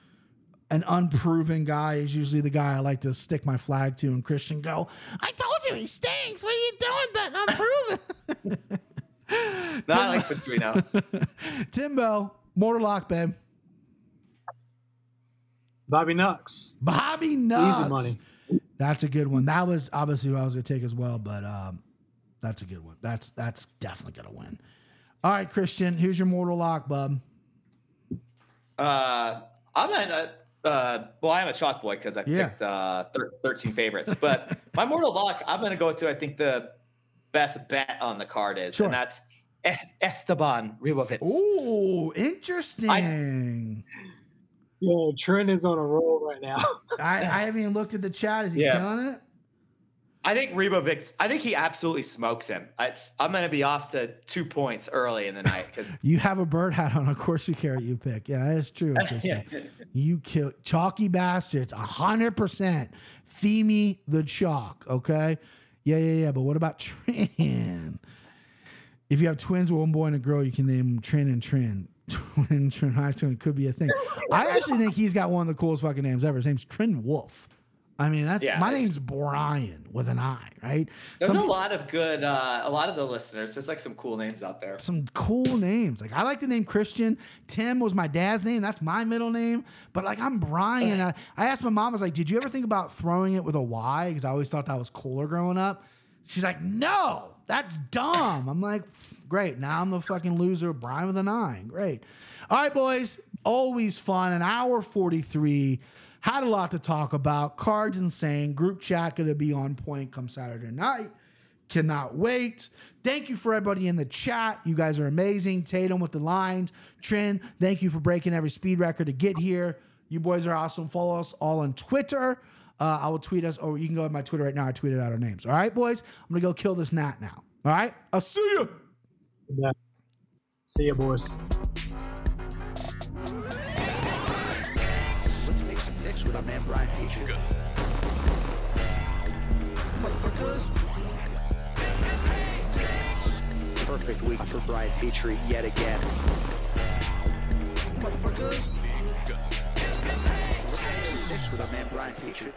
an unproven guy is usually the guy I like to stick my flag to and Christian go, I told you he stinks. What are you doing betting unproven? No, I like Petrino. Timbo, Mortal Lock, babe. Bobby Nux. Bobby Nuts. Easy money. That's a good one. That was obviously who I was gonna take as well, but um, that's a good one. That's that's definitely gonna win. All right, Christian, here's your Mortal Lock, bub. Uh, I'm a, uh, well, I'm a chalk boy because I Yeah. picked uh, thir- 13 favorites. But my mortal lock, I'm going to go to, I think, the best bet on the card is, Sure. and that's Esteban Ribovics. Ooh, interesting. Yo, Trent is on a roll right now. I, I haven't even looked at the chat. Is he Yeah. killing it? I think Ribovics, I think he absolutely smokes him. It's, I'm going to be off to two points early in the night because You have a bird hat on. Of course, you carrot you pick. Yeah, that's true. You kill chalky bastards. hundred percent. Themey the chalk. Okay. Yeah, yeah, yeah. But what about Trin? If you have twins, one boy and a girl, you can name them Trin and Trin. Twin, Trin, high twin could be a thing. I actually think he's got one of the coolest fucking names ever. His name's Trin Wolf. I mean, that's Yeah, my name's Brian with an I, right? there's Some- a lot of good, uh, a lot of the listeners. There's like some cool names out there. some cool names. Like I like the name Christian. Tim was my dad's name. That's my middle name. But like I'm Brian. I, I asked my mom, I was like, did you ever think about throwing it with a Y? Because I always thought that was cooler growing up. She's like, no, that's dumb. I'm like, great. Now I'm the fucking loser. Brian with a nine. Great. All right, boys. Always fun. An hour 43. Had a lot to talk about. Cards insane. Group chat going to be on point come Saturday night. Cannot wait. Thank you for everybody in the chat. You guys are amazing. Tatum with the lines. Trin, thank you for breaking every speed record to get here. You boys are awesome. Follow us all on Twitter. Uh, I will tweet us, or you can go to my Twitter right now. I tweeted out our names. All right, boys. I'm gonna go kill this gnat now. All right. I'll see you. Yeah. See ya, boys. Let's make some picks with our man Brian Hatcher. Motherfuckers. Perfect week for Brian Petrie yet again. Motherfuckers. Let's make some picks with our man Brian Petrie.